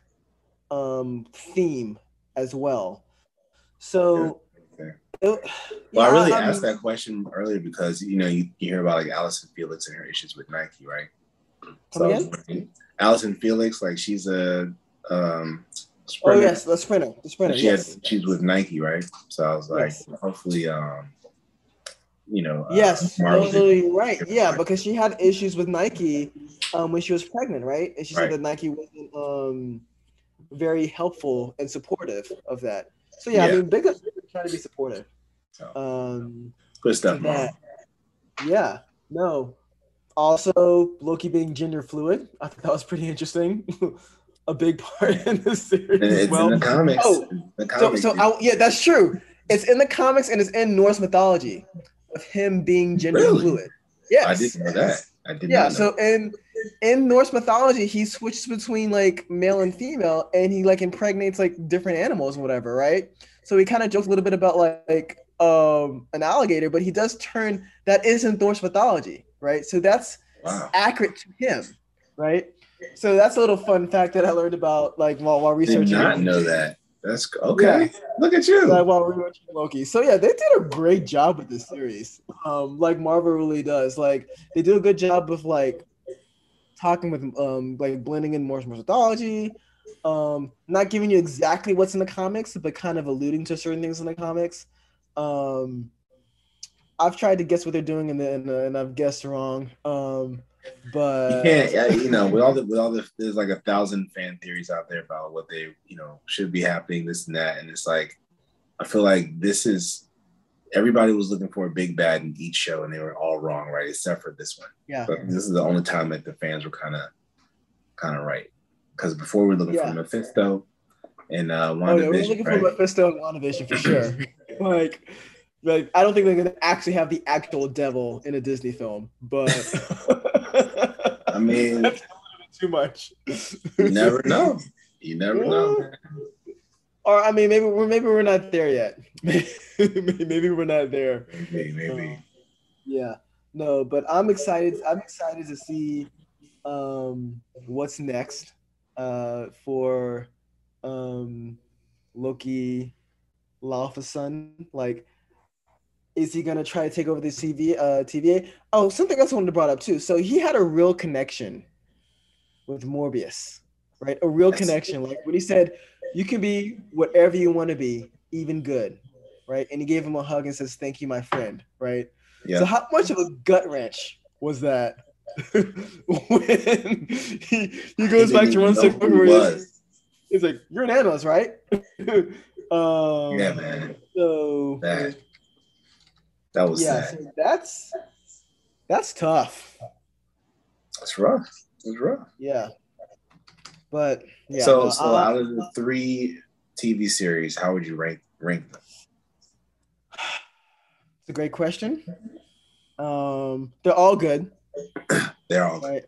um theme as well. So Okay. Well, I really um, asked that question earlier because you know you, you hear about like Allyson Felix and her issues with Nike, right? I was again? Allyson Felix, like she's a um, Oh sprinter. yes, the sprinter. The sprinter, she yes. she's with Nike, right? So I was like, Yes. hopefully, um, you know, uh, Yes, Marvel no, did- no, you're right. Yeah, because she had issues with Nike um, when she was pregnant, right? And she Right. said that Nike wasn't um, very helpful and supportive of that. So yeah, I mean, big for trying to be supportive. So, Um, good stuff, Marvel. yeah, no. Also, Loki being gender fluid, I thought that was pretty interesting. A big part in the series. And as it's well. in the comics. Oh, the So, so I, yeah, that's true. It's in the comics and it's in Norse mythology of him being gender Really? fluid. Yes. I didn't know that. I did Yeah, so in in Norse mythology, he switches between like male and female, and he like impregnates like different animals whatever, right? So he kind of jokes a little bit about like, like um an alligator, but he does turn that isn't Norse mythology, right? So that's wow. accurate to him, right? So that's a little fun fact that I learned about like while while Did not know that. That's okay. Look at you. like while rewatching Loki. So yeah, they did a great job with this series. Um, like Marvel really does. Like they do a good job of like talking with um like blending in Norse mythology. Um, not giving you exactly what's in the comics, but kind of alluding to certain things in the comics. Um, I've tried to guess what they're doing and then and I've guessed wrong. Um, but you can't, you know, with all the with all the there's like a thousand fan theories out there about what they, you know, should be happening, this and that, and it's like, I feel like this is everybody was looking for a big bad in each show, and they were all wrong, right, except for this one. yeah. But this is the only time that the fans were kind of, kind of right. because before we were looking Yeah. for Mephisto and uh, Oh, yeah, we're WandaVision, looking right? for Mephisto and WandaVision for sure. like, like I don't think they're gonna actually have the actual devil in a Disney film, but I mean, that's a little bit too much. you never know. You never know. Or I mean, maybe we're maybe we're not there yet. maybe we're not there. Maybe, maybe. Um, yeah, no, but I'm excited. I'm excited to see um, what's next uh, for um, Loki Laufeyson. Like, is he gonna try to take over the CV, uh, TVA? Oh, something else I wanted to brought up too. So he had a real connection with Mobius, right? A real connection. Like when he said, "You can be whatever you want to be, even good," right? And he gave him a hug and says, "Thank you, my friend," right? Yeah. So how much of a gut wrench was that when he, he goes back to one didn't six know who he where was. he's like, "You're an analyst, right?" um, Yeah, man. So That that was yeah, so that's that's tough. It's rough. It's rough. Yeah, but yeah. so, so I'll- out of the three TV series, how would you rank rank them? it's a great question. Um, they're all good. They're all Right.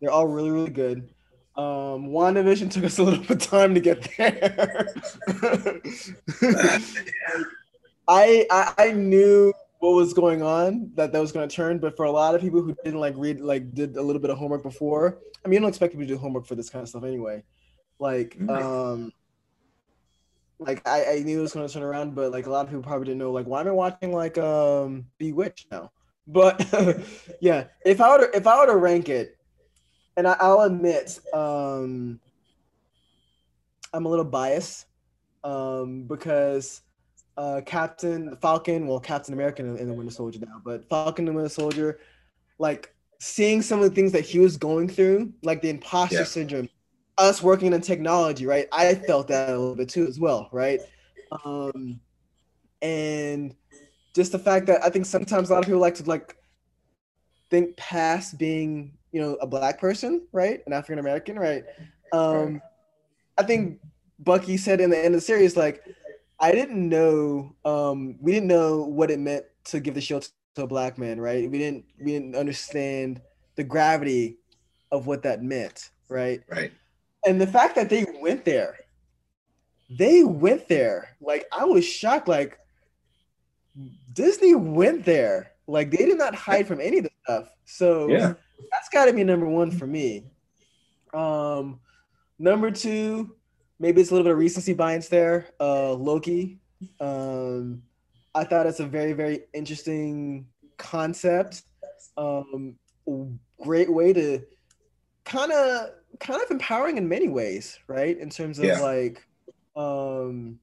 They're all really, really good. Um, WandaVision took us a little bit of time to get there. I, I I knew what was going on that that was going to turn, but for a lot of people who didn't like read like did a little bit of homework before, I mean, you don't expect people to do homework for this kind of stuff anyway. Like, um, like I, I knew it was going to turn around, but like a lot of people probably didn't know. Like, why am I watching like um Bewitched now? But yeah, if I were to, if I were to rank it, and I, I'll admit, um, I'm a little biased, um, because uh, Captain Falcon, well, Captain America in, in the Winter Soldier now, but Falcon and Winter Soldier, like seeing some of the things that he was going through, like the imposter Yeah. syndrome, us working in technology, right? I felt that a little bit too as well, right? Um, and just the fact that I think sometimes a lot of people like to like think past being, you know, a black person, right? An African American, right? Um, I think Bucky said in the end of the series, like, I didn't know, um, we didn't know what it meant to give the shield to a black man, right? We didn't, we didn't understand the gravity of what that meant, right? right. and the fact that they went there they went there like i was shocked like disney went there like they did not hide from any of the stuff so Yeah. that's got to be number one for me um number two maybe it's a little bit of recency bias there. Uh loki um i thought it's a very very interesting concept. Um great way to kind of kind of empowering in many ways right? In terms of Yeah. like um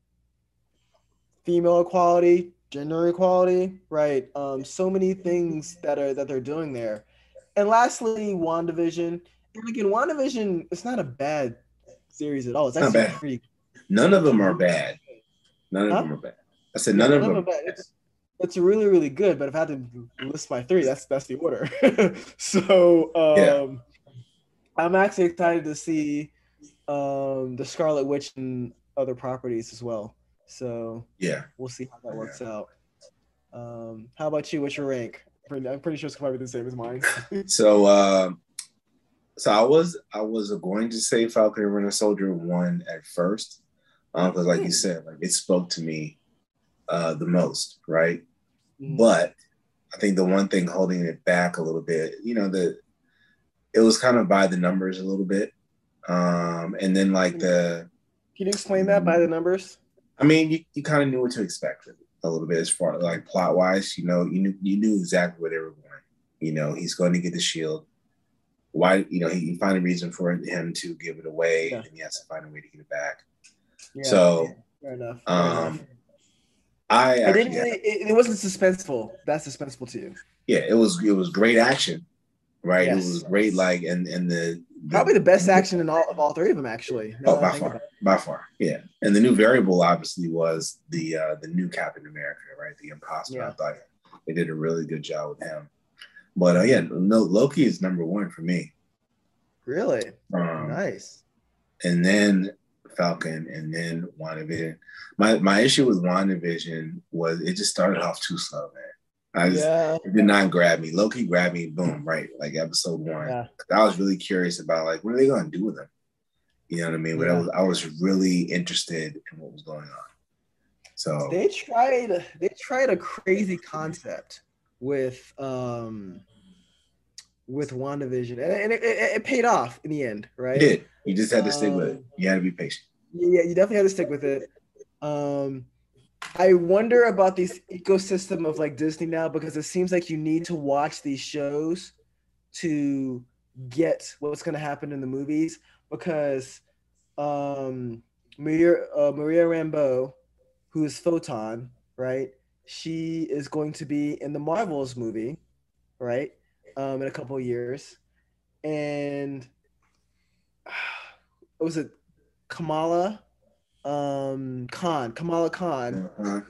female equality gender equality right? Um so many things that are that they're doing there. And lastly wandavision. And again wandavision it's not a bad series at all it's Not actually bad. pretty None of them are bad. None of Huh? them are bad. I said none of them. are bad. It's, it's really really good but if i had to list my three that's that's the order so um Yeah. i'm actually excited to see um the scarlet witch and other properties as well so Yeah. we'll see how that works out um how about you what's your rank i'm pretty sure it's probably the same as mine So uh, so I was I was going to say Falcon and Winter Soldier one at first. because like you said, like it spoke to me uh the most, right? But I think the one thing holding it back a little bit, you know, the it was kind of by the numbers a little bit. Um, and then like the can you explain that by the numbers I mean, you, you kind of knew what to expect a little bit as far like plot wise. You know, you knew you knew exactly where they were going. You know, he's going to get the shield. Why? You know, he you find a reason for him to give it away, Yeah. and he has to find a way to get it back. yeah, So, fair enough fair Um, enough. I it actually, didn't it, it wasn't suspenseful that's suspenseful to you yeah, it was it was great action, right? Yes. It was great, like and and the, the probably the best action in all of all three of them actually Oh, by far, by far, yeah. And the new variable obviously was the uh, the new Captain America, right? The imposter. I thought they did a really good job with him. But uh, yeah, no, Loki is number one for me. really Um, nice and then Falcon, and then WandaVision. My my issue with WandaVision was it just started off too slow, man. I just, yeah. it did not grab me. Loki grabbed me, boom, right, like episode one. Yeah. I was really curious about like what are they gonna do with him? You know what I mean? But I was I was really interested in what was going on. So They tried they tried a crazy concept with um with WandaVision. And, and it, it, it paid off in the end, right? did. You just had to stick with it. Um, You had to be patient. Yeah, you definitely had to stick with it. Um, I wonder about this ecosystem of like Disney now because it seems like you need to watch these shows to get what's going to happen in the movies. Because um, Maria uh, Maria Rambeau, who is Photon, right? She is going to be in the Marvels movie, right? Um, in a couple of years, and was it Kamala um Khan, Kamala Khan, Uh-huh.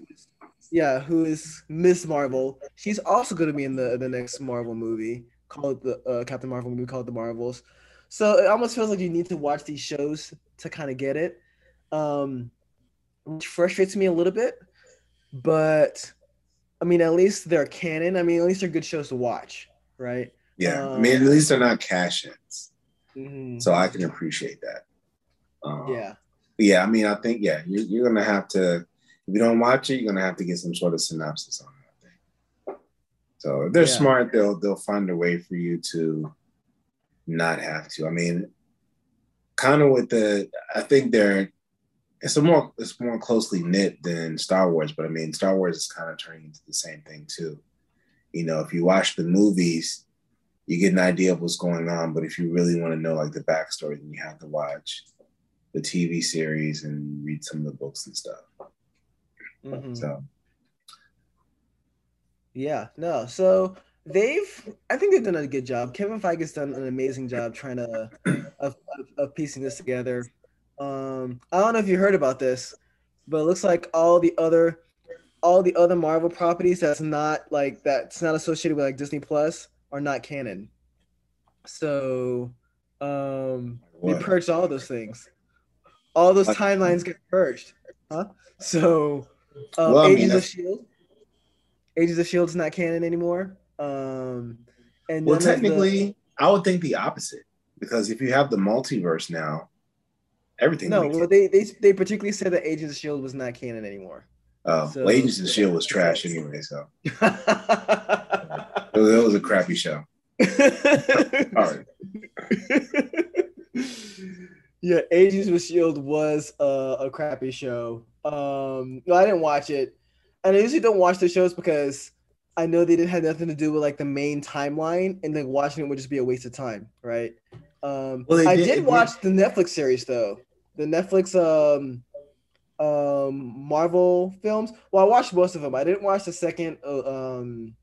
yeah, who is Miss Marvel. She's also going to be in the the next Marvel movie called the uh, Captain Marvel movie called The Marvels. So it almost feels like you need to watch these shows to kind of get it. Um which frustrates me a little bit, but I mean at least they're canon. I mean at least they're good shows to watch, right? Yeah, I Um, mean at least they're not cash ins, Mhm. so I can appreciate that. Um, Yeah. yeah. I mean, I think yeah, you're, you're gonna have to. If you don't watch it, you're gonna have to get some sort of synopsis on it. I think. So if they're Yeah. smart, they'll they'll find a way for you to not have to. I mean, kind of with the, I think they're. It's a more it's more closely knit than Star Wars, but I mean Star Wars is kind of turning into the same thing too. You know, if you watch the movies, you get an idea of what's going on. But if you really want to know like the backstory, then you have to watch the TV series and read some of the books and stuff. Mhm. So Yeah, no. So they've, I think they've done a good job. Kevin Feige's done an amazing job trying to of, of, of piecing this together. Um, I don't know if you heard about this, but it looks like all the other, all the other Marvel properties that's not like that's not associated with like Disney Plus are not canon. So, um, they what? purged all those things. All those timelines get purged, huh? So, um, Well, I mean, of Shield, Agents of Shield's is not canon anymore. Um, and well, of the- technically, I would think the opposite because if you have the multiverse now, everything. no, well, they, they they particularly said that Agents of Shield was not canon anymore. Oh, so- well, Agents of Shield was trash anyway, so it was, it was a crappy show. All right. yeah, Agents of Shield was uh, a crappy show. Um, no, I didn't watch it, and I usually don't watch the shows because I know they didn't have nothing to do with like the main timeline, and then watching it would just be a waste of time, right? Um, Well, I did- did, watch the Netflix series though, the Netflix um um Marvel films. Well, I watched most of them. I didn't watch the second uh, um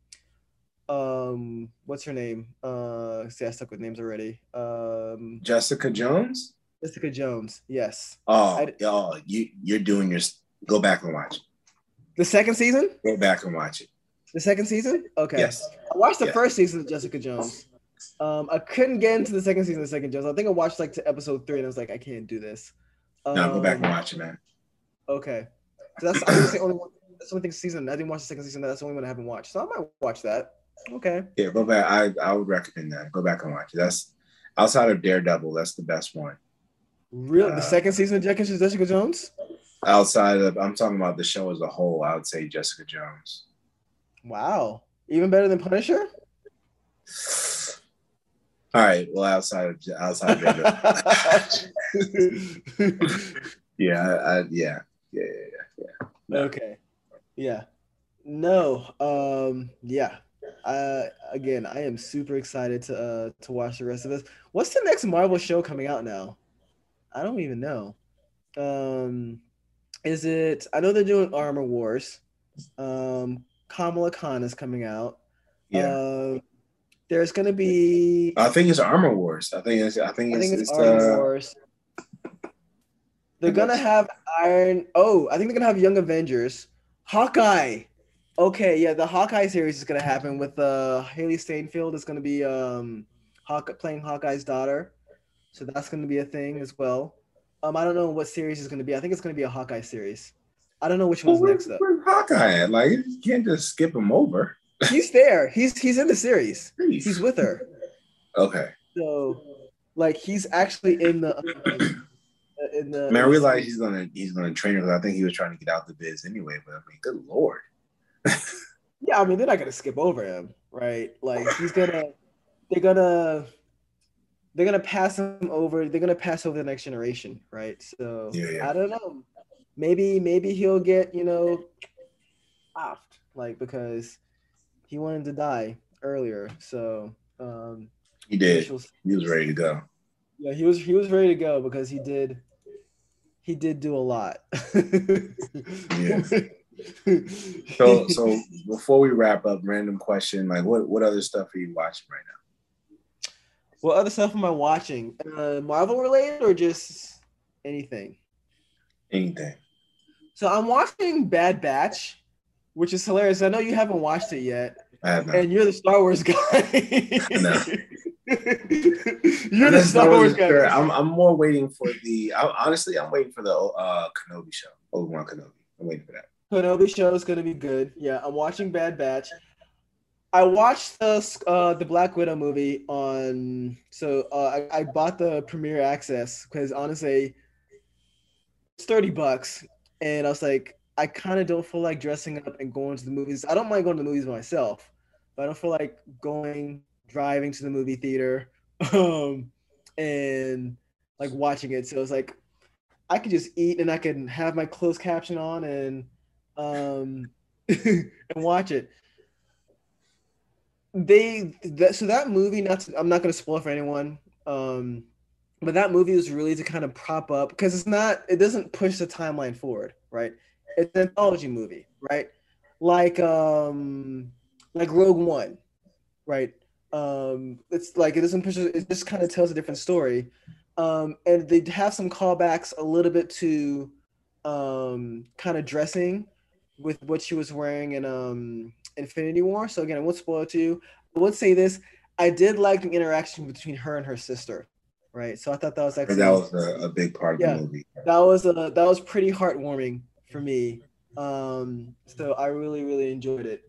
um what's her name? Uh see I stuck with names already. Um Jessica Jones. Jessica Jones. Yes. Oh, I- oh, you you're doing your. Go back and watch it. The second season? Go back and watch it. The second season? Okay. Yes. I watched the Yeah. first season of Jessica Jones. Um, I couldn't get into the second season of Second Jones. I think I watched like to episode three and I was like, I can't do this. Um, No, go back and watch it, man. Okay. So that's I think the only one. That's the only thing season. I didn't watch the second season. That's the only one I haven't watched. So I might watch that. Okay. Yeah, go back. I I would recommend that. Go back and watch it. That's outside of Daredevil. That's the best one. Really, Uh, the second season of Jessica Jessica Jones. Outside of, I'm talking about the show as a whole. I would say Jessica Jones. Wow, even better than Punisher. All right. Well, outside of outside yeah, I, I, yeah, yeah, yeah, No. okay. Yeah. No. Um. Yeah. Uh. Again, I am super excited to uh to watch the rest of this. What's the next Marvel show coming out now? I don't even know. Um. Is it? I know they're doing Armor Wars. Um. Kamala Khan is coming out. yeah. Um, there's gonna be. I think it's Armor Wars. I think it's. I think I it's. think it's, it's, Armor uh, Wars. They're gonna have Iron. Oh, I think they're gonna have Young Avengers. Hawkeye. Okay, yeah, the Hawkeye series is gonna happen with uh Hailee Steinfeld is gonna be um Hawk playing Hawkeye's daughter, so that's gonna be a thing as well. Um, I don't know what series is going to be. I think it's going to be a Hawkeye series. I don't know which one's Well, next up. Where's Hawkeye at? Like you can't just skip him over. He's there. He's he's in the series. He's with her. Okay. So, like, he's actually in the um, in the. I mean, I realize he's gonna he's gonna train her because I think he was trying to get out the biz anyway. But I mean, good lord. Yeah, I mean, they're not gonna skip over him, right? Like, he's gonna. They're gonna. They're gonna pass him over. They're gonna pass over the next generation, right? So Yeah, yeah. I don't know. Maybe maybe he'll get you know, off like because he wanted to die earlier. So um, He did. He was ready to go. Yeah, he was he was ready to go because he did he did do a lot. Yeah. So so before we wrap up, random question: like, what what other stuff are you watching right now? what other stuff am I watching? Uh, Marvel related or just anything? Anything? So I'm watching Bad Batch, which is hilarious. I know you haven't watched it yet, I have not. and you're the Star Wars guy. you're the Star Wars really sure. guy. I'm I'm more waiting for the. I, honestly, I'm waiting for the uh Kenobi show. Obi Wan Kenobi. I'm waiting for that. Kenobi show is gonna be good. Yeah, I'm watching Bad Batch. I watched the uh, the Black Widow movie on. So uh, I, I bought the premiere access because honestly, it's thirty bucks, and I was like, I kind of don't feel like dressing up and going to the movies. I don't mind going to the movies myself, but I don't feel like going driving to the movie theater, um, and like watching it. So it's like I could just eat and I can have my closed caption on and um and watch it. They that so that movie not to, I'm not going to spoil for anyone. Um but that movie was really to kind of prop up because it's not it doesn't push the timeline forward, right? It's an anthology movie, right? Like um like Rogue One, right? Um it's like it doesn't push it it just kind of tells a different story. Um and they have some callbacks a little bit to um kind of dressing with what she was wearing in um Infinity War. So again, I won't spoil it to you. I would say this: I did like the interaction between her and her sister, right? So I thought that was actually That was a, a big part of Yeah. the movie. that was a that was pretty heartwarming for me. Um, so I really really enjoyed it.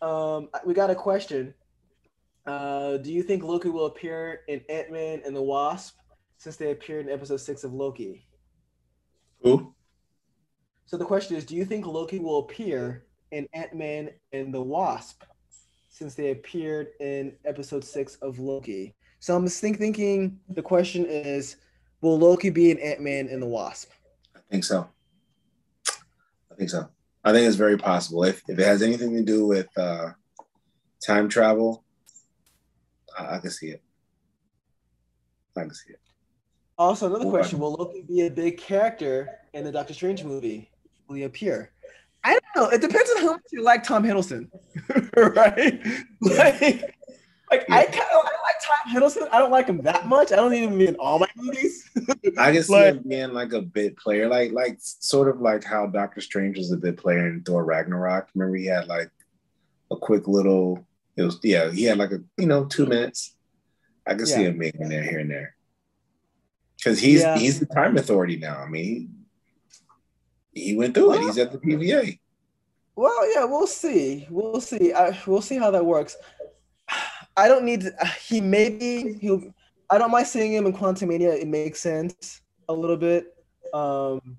Um, we got a question. Uh, do you think Loki will appear in Ant Man and the Wasp since they appeared in episode six of Loki? Who? So the question is, do you think Loki will appear in Ant Man and the Wasp since they appeared in episode six of Loki? So I'm think, thinking the question is, will Loki be in Ant Man and the Wasp? I think so. I think so. I think it's very possible. If if it has anything to do with uh, time travel, I, I can see it. I can see it. Also, another Well, question: Will Loki be a big character in the Doctor Strange movie? Will he appear? I don't know. It depends on how much you like Tom Hiddleston, right? Like, like I kind of I like Tom Hiddleston. I don't like him that much. I don't need him in all my movies. I can see Like- him being like a bit player, like like sort of like how Doctor Strange was a bit player in Thor Ragnarok. Remember he had like a quick little. It was yeah. He had like a you know two minutes. I can see Yeah. him making there here and there. Because he's Yeah. he's the time authority now. I mean, he, he went through it. He's at the TVA. Well, yeah, we'll see. We'll see. I, we'll see how that works. I don't need. To, he maybe he'll. I don't mind seeing him in Quantumania. It makes sense a little bit. Um,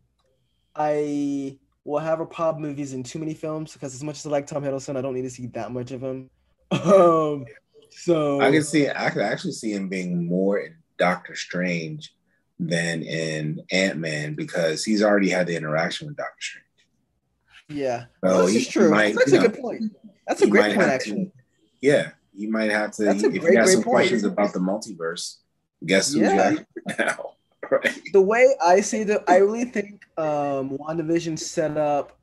I will have a problem he's in too many films because as much as I like Tom Hiddleston, I don't need to see that much of him. Um, so I can see. I could actually see him being more in Doctor Strange than in Ant Man because he's already had the interaction with Doctor Strange. yeah, So Well, is true. might, That's a know, good point. That's a great point, actually. To, yeah, you might have to. If great, you have some point. questions about the multiverse, guess who's Yeah. back now? Right. the way I see the, I really think um, WandaVision set up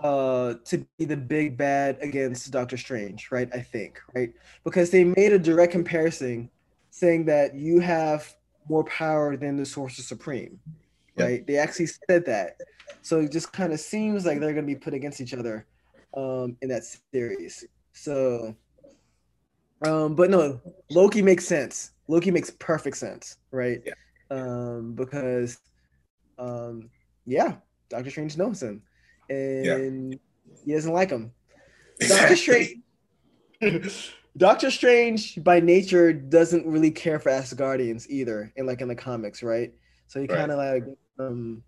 uh, to be the big bad against Doctor Strange, right? I think, right? Because they made a direct comparison saying that you have more power than the Sorcerer Supreme, right? They actually said that. So it just kind of seems like they're going to be put against each other um, in that series. So, um, but no, Loki makes sense. Loki makes perfect sense, right? Yeah. Um, because um, yeah, Doctor Strange knows him, and yeah. he doesn't like him. Doctor Strange. Doctor Strange by nature doesn't really care for Asgardians either, in like in the comics, right? So he kind of like um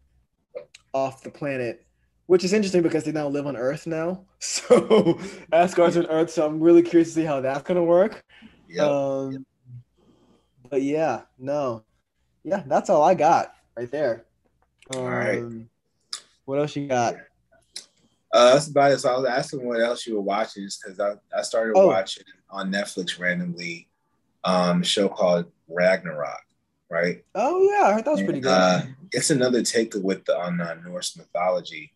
off the planet, which is interesting because they now live on Earth now. So Asgard's on Earth, so I'm really curious to see how that's gonna work. Yeah. Um, but yeah, no, yeah, that's all I got right there. Um, all right. What else you got? Uh, that's about it. So I was asking what else you were watching just because I, I started oh. watching on Netflix randomly um, a show called Ragnarok, right? Oh yeah, I heard that was and, pretty good. Uh, it's another take with the, on uh, Norse mythology,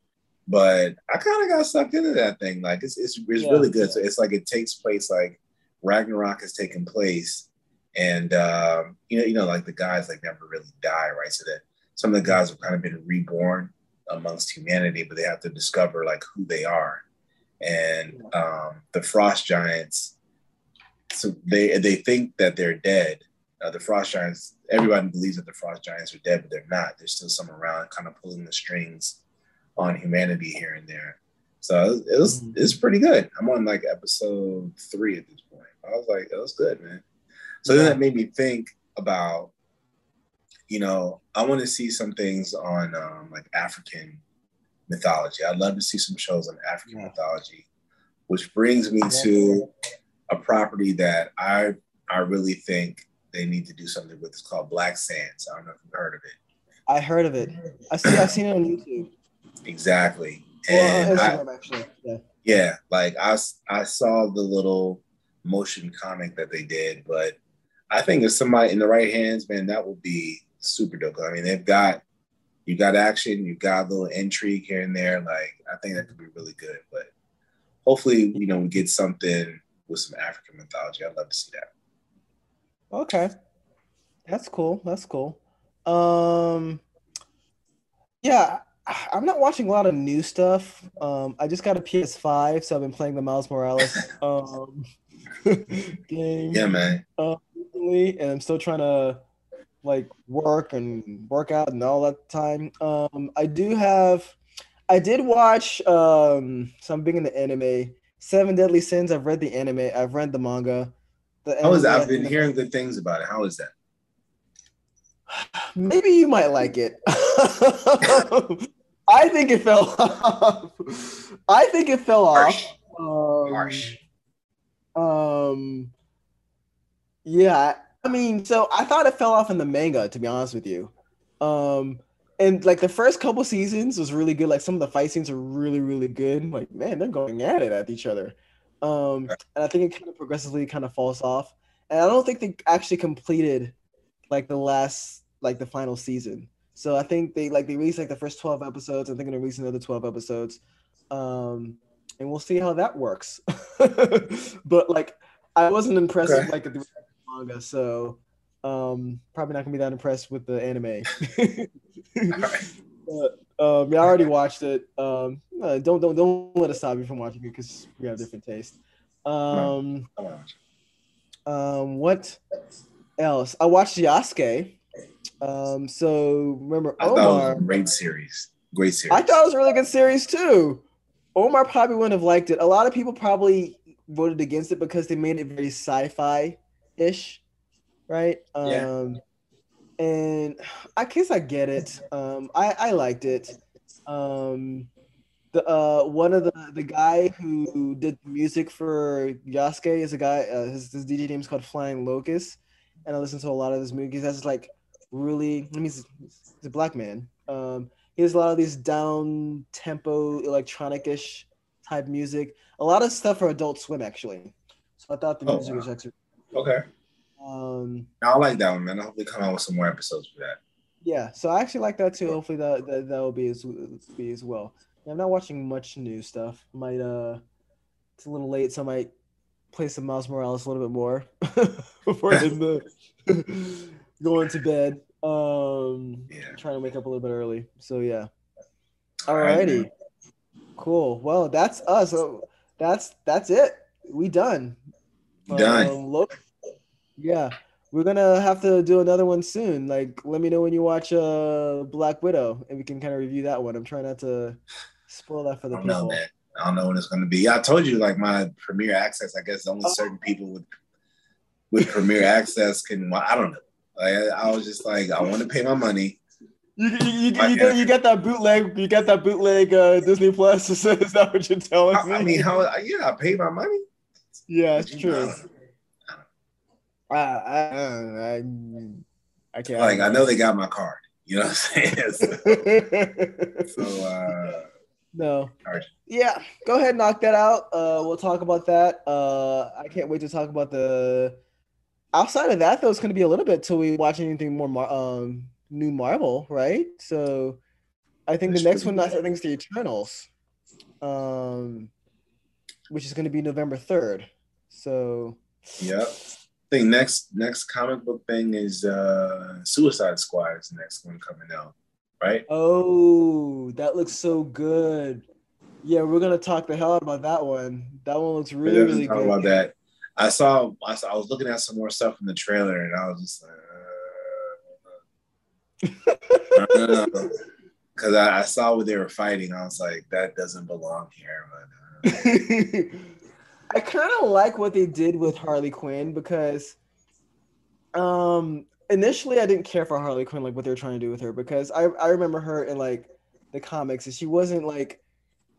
but I kind of got sucked into that thing. Like it's it's, it's yeah. really good. So it's like it takes place like Ragnarok has taken place, and um, you know you know like the guys like never really die, right? So that some of the guys have kind of been reborn amongst humanity, but they have to discover like who they are. And um, the frost giants, so they they think that they're dead. Uh, the frost giants, everybody believes that the frost giants are dead, but they're not. There's still some around, kind of pulling the strings on humanity here and there. So it was, it was mm-hmm. it's pretty good. I'm on like episode three at this point. I was like, it was good, man. So then that made me think about you know, I want to see some things on um, like African mythology. I'd love to see some shows on African yeah. mythology, which brings me to a property that I I really think they need to do something with. It's called Black Sands. I don't know if you've heard of it. I heard of it. I see. I've seen it on YouTube. Exactly. And well, I, actually. Yeah. yeah, like I I saw the little motion comic that they did, but I think if somebody in the right hands, man, that would be super dope. I mean, they've got you got action, you got a little intrigue here and there. Like I think that could be really good. But hopefully, you know, we get something with some African mythology. I'd love to see that. Okay. That's cool. That's cool. Um yeah, I'm not watching a lot of new stuff. Um I just got a PS5, so I've been playing the Miles Morales um game. Yeah, man. Um, and I'm still trying to like work and work out and all that time. Um, I do have, I did watch. Um, so I'm big into anime. Seven Deadly Sins. I've read the anime. I've read the manga. The How is that? I've been hearing good things about it. How is that? Maybe you might like it. I think it fell off. I think it fell Harsh. off. Um, Harsh. Um. Yeah, I mean, so I thought it fell off in the manga, to be honest with you. Um, and like the first couple seasons was really good. Like some of the fight scenes are really, really good. Like, man, they're going at it at each other. Um, and I think it kind of progressively kind of falls off. And I don't think they actually completed like the last, like the final season. So I think they like they released like the first 12 episodes. I think they're gonna release another 12 episodes. Um, and we'll see how that works. but like I wasn't impressed okay. with like the manga, so um, probably not gonna be that impressed with the anime. but, um, yeah, I already watched it. Um, uh, don't don't don't let us stop you from watching it because we have different taste. Um, um, what else? I watched Yasuke. Um, so remember I Omar? great series. Great series. I thought it was a really good series too. Omar probably wouldn't have liked it. A lot of people probably voted against it because they made it very sci-fi ish, right? Yeah. Um, and I guess I get it. Um, I I liked it. Um, the uh one of the the guy who did music for Yasuke is a guy. Uh, his, his DJ name is called Flying Lotus, and I listen to a lot of his music. That's like really. I mean, he's, he's a black man. Um, he has a lot of these down tempo electronic-ish type music. A lot of stuff for Adult Swim actually. So I thought the oh, music wow. was actually Okay. Um, I like that one, man. I hope they come out with some more episodes for that. Yeah, so I actually like that too. Hopefully that that, that will be as be as well. I'm not watching much new stuff. Might uh, it's a little late, so I might play some Miles Morales a little bit more before the, going to bed. Um, yeah. trying to wake up a little bit early. So yeah. Alrighty. Right, cool. Well, that's us. So that's that's it. We done. Done. Um, look, yeah. we're gonna have to do another one soon. Like, let me know when you watch uh Black Widow, and we can kind of review that one. I'm trying not to spoil that for the I don't people. know. I don't know when it's gonna be. I told you, like my premiere access. I guess only Oh. certain people with with Premier access can. I don't know. Like I, I was just like, I want to pay my money. You, you, you, you, get, you get that bootleg. You get that bootleg uh, Disney Plus. Is that what you're telling I, me? I mean, how? Yeah, I paid my money. yeah, it's true. know, I, I, I, I can't. Like I know they got my card. You know what I'm saying? so, so, uh, no. Right. Yeah, go ahead, knock that out. Uh, we'll talk about that. Uh, I can't wait to talk about the. Outside of that, though, it's going to be a little bit till we watch anything more. Mar- um, new Marvel, right? So, I think That's the next one, I think, is the Eternals, um, which is going to be November third. So, Yep. I think next next comic book thing is uh Suicide Squad is the next one coming out, right? oh, that looks so good. Yeah, we're gonna talk the hell out about that one. That one looks really, really talk good. about that. I saw, I saw I was looking at some more stuff in the trailer and I was just like uh, because I, I saw what they were fighting. I was like, that doesn't belong here. But uh, I kind of like what they did with Harley Quinn because um initially I didn't care for Harley Quinn like what they were trying to do with her because I I remember her in like the comics and she wasn't like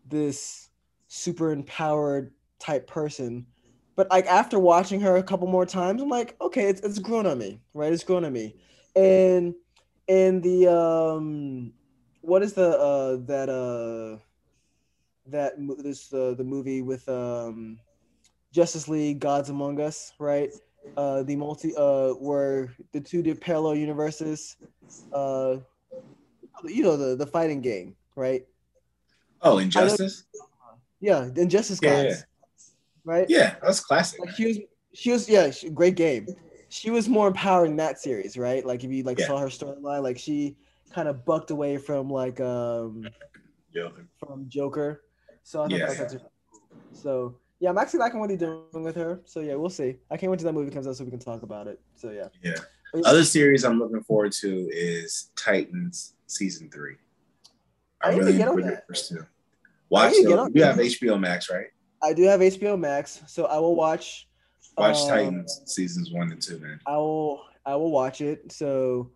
this super empowered type person. But like after watching her a couple more times, I'm like, okay, it's it's grown on me, right? It's grown on me. And and the um what is the uh that uh that this uh, the movie with um Justice League Gods Among Us, right? Uh the multi uh where the two di- parallel universes uh you know the the fighting game, right? oh, Injustice. Yeah, Injustice Yeah, Gods. Right? Yeah, that's classic. Like she was she was yeah, she, great game. She was more empowered in that series, right? Like if you like Yeah. saw her storyline, like she kind of bucked away from like um Joker. from Joker. So I think Yeah, that was actually so yeah, I'm actually liking what he's doing with her. So yeah, we'll see. I can't wait till that movie comes out so we can talk about it. So yeah. Yeah. But yeah, Other series I'm looking forward to is Titans season three. I I really get on that. Watch need to get on You have HBO Max, right? I do have HBO Max, so I will watch. Watch um, Titans seasons one and two, man. I will. I will watch it. So,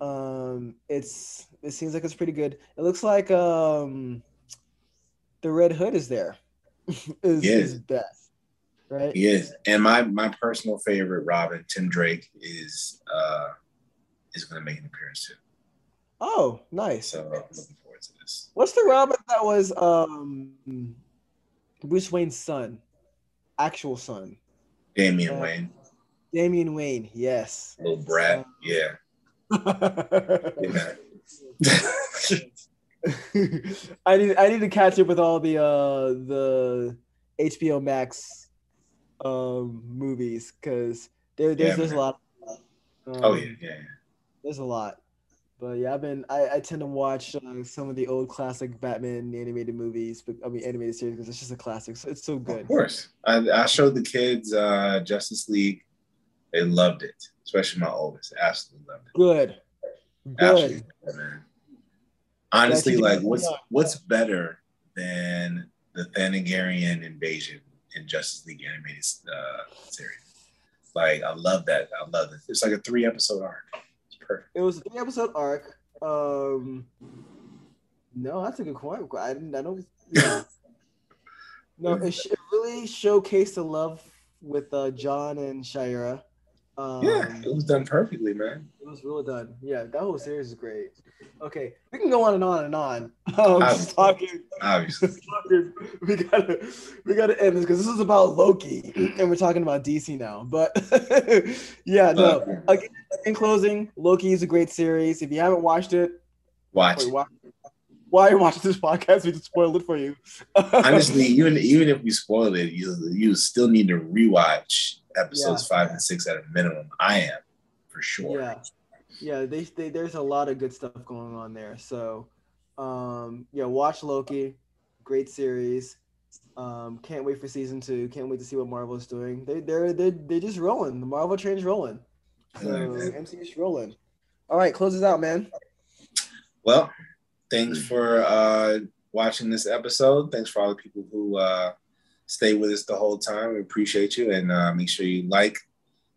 um, it's it seems like it's pretty good. It looks like um, the Red Hood is there. is Yeah. is best, right? He is. And my my personal favorite Robin, Tim Drake, is uh is gonna make an appearance too. Oh, nice. So I'm looking forward to this. What's the Robin that was um Bruce Wayne's son, actual son, Damian Uh, Wayne, Damian Wayne? Yes. little brat. Yeah. Yeah. I need I need to catch up with all the uh the HBO Max um movies because there there's Yeah, there's a lot. Um, oh yeah, yeah, yeah. there's a lot. But yeah, I've been I, I tend to watch uh, some of the old classic Batman animated movies, but I mean animated series because it's just a classic. So it's so good. Of course. I, I showed the kids uh Justice League. They loved it, especially my oldest. Absolutely loved it. Good. Good. Honestly, like what's what's better than the Thanagarian invasion in Justice League animated uh, series? Like I love that. I love it. It's like a three episode arc. Perfect. It was a three episode arc. Um, no, that's a good point. I didn't. I don't. Yeah. no, it, sh- it really showcased the love with uh, John and Shayera. Um, yeah, it was done perfectly, man. it was really done. Yeah, that whole series is great. Okay, we can go on and on and on. Um, just talking, Obviously. just talking. We gotta, we gotta end this because this is about Loki, and we're talking about DC now. But yeah, no. Again, in closing, Loki is a great series. If you haven't watched it, watch. wait, it. Why, are you watching this podcast? We just spoiled it for you. Honestly, even even if we spoil it, you you still need to rewatch episodes five and six at a minimum. I am for sure. yeah, yeah. They, they there's a lot of good stuff going on there. So, um, yeah, watch Loki. Great series. Um, can't wait for season two. Can't wait to see what Marvel is doing. They they're they they're just rolling. The Marvel train's rolling. So MCU's rolling. All right, close this out, man. Well, thanks for uh, watching this episode. Thanks for all the people who uh, stay with us the whole time. We appreciate you, and uh, make sure you like,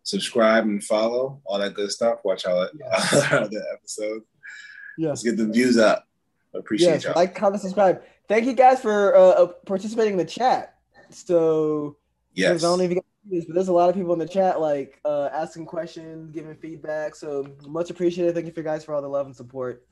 subscribe, and follow all that good stuff. Watch all, yeah. all the episodes. Yeah. Let's get the views up. appreciate yes, y'all. Like, comment, subscribe. Thank you guys for uh, uh participating in the chat. So, yes, I don't know if you guys this, but there's a lot of people in the chat like uh, asking questions, giving feedback. So much appreciated. Thank you for guys for all the love and support.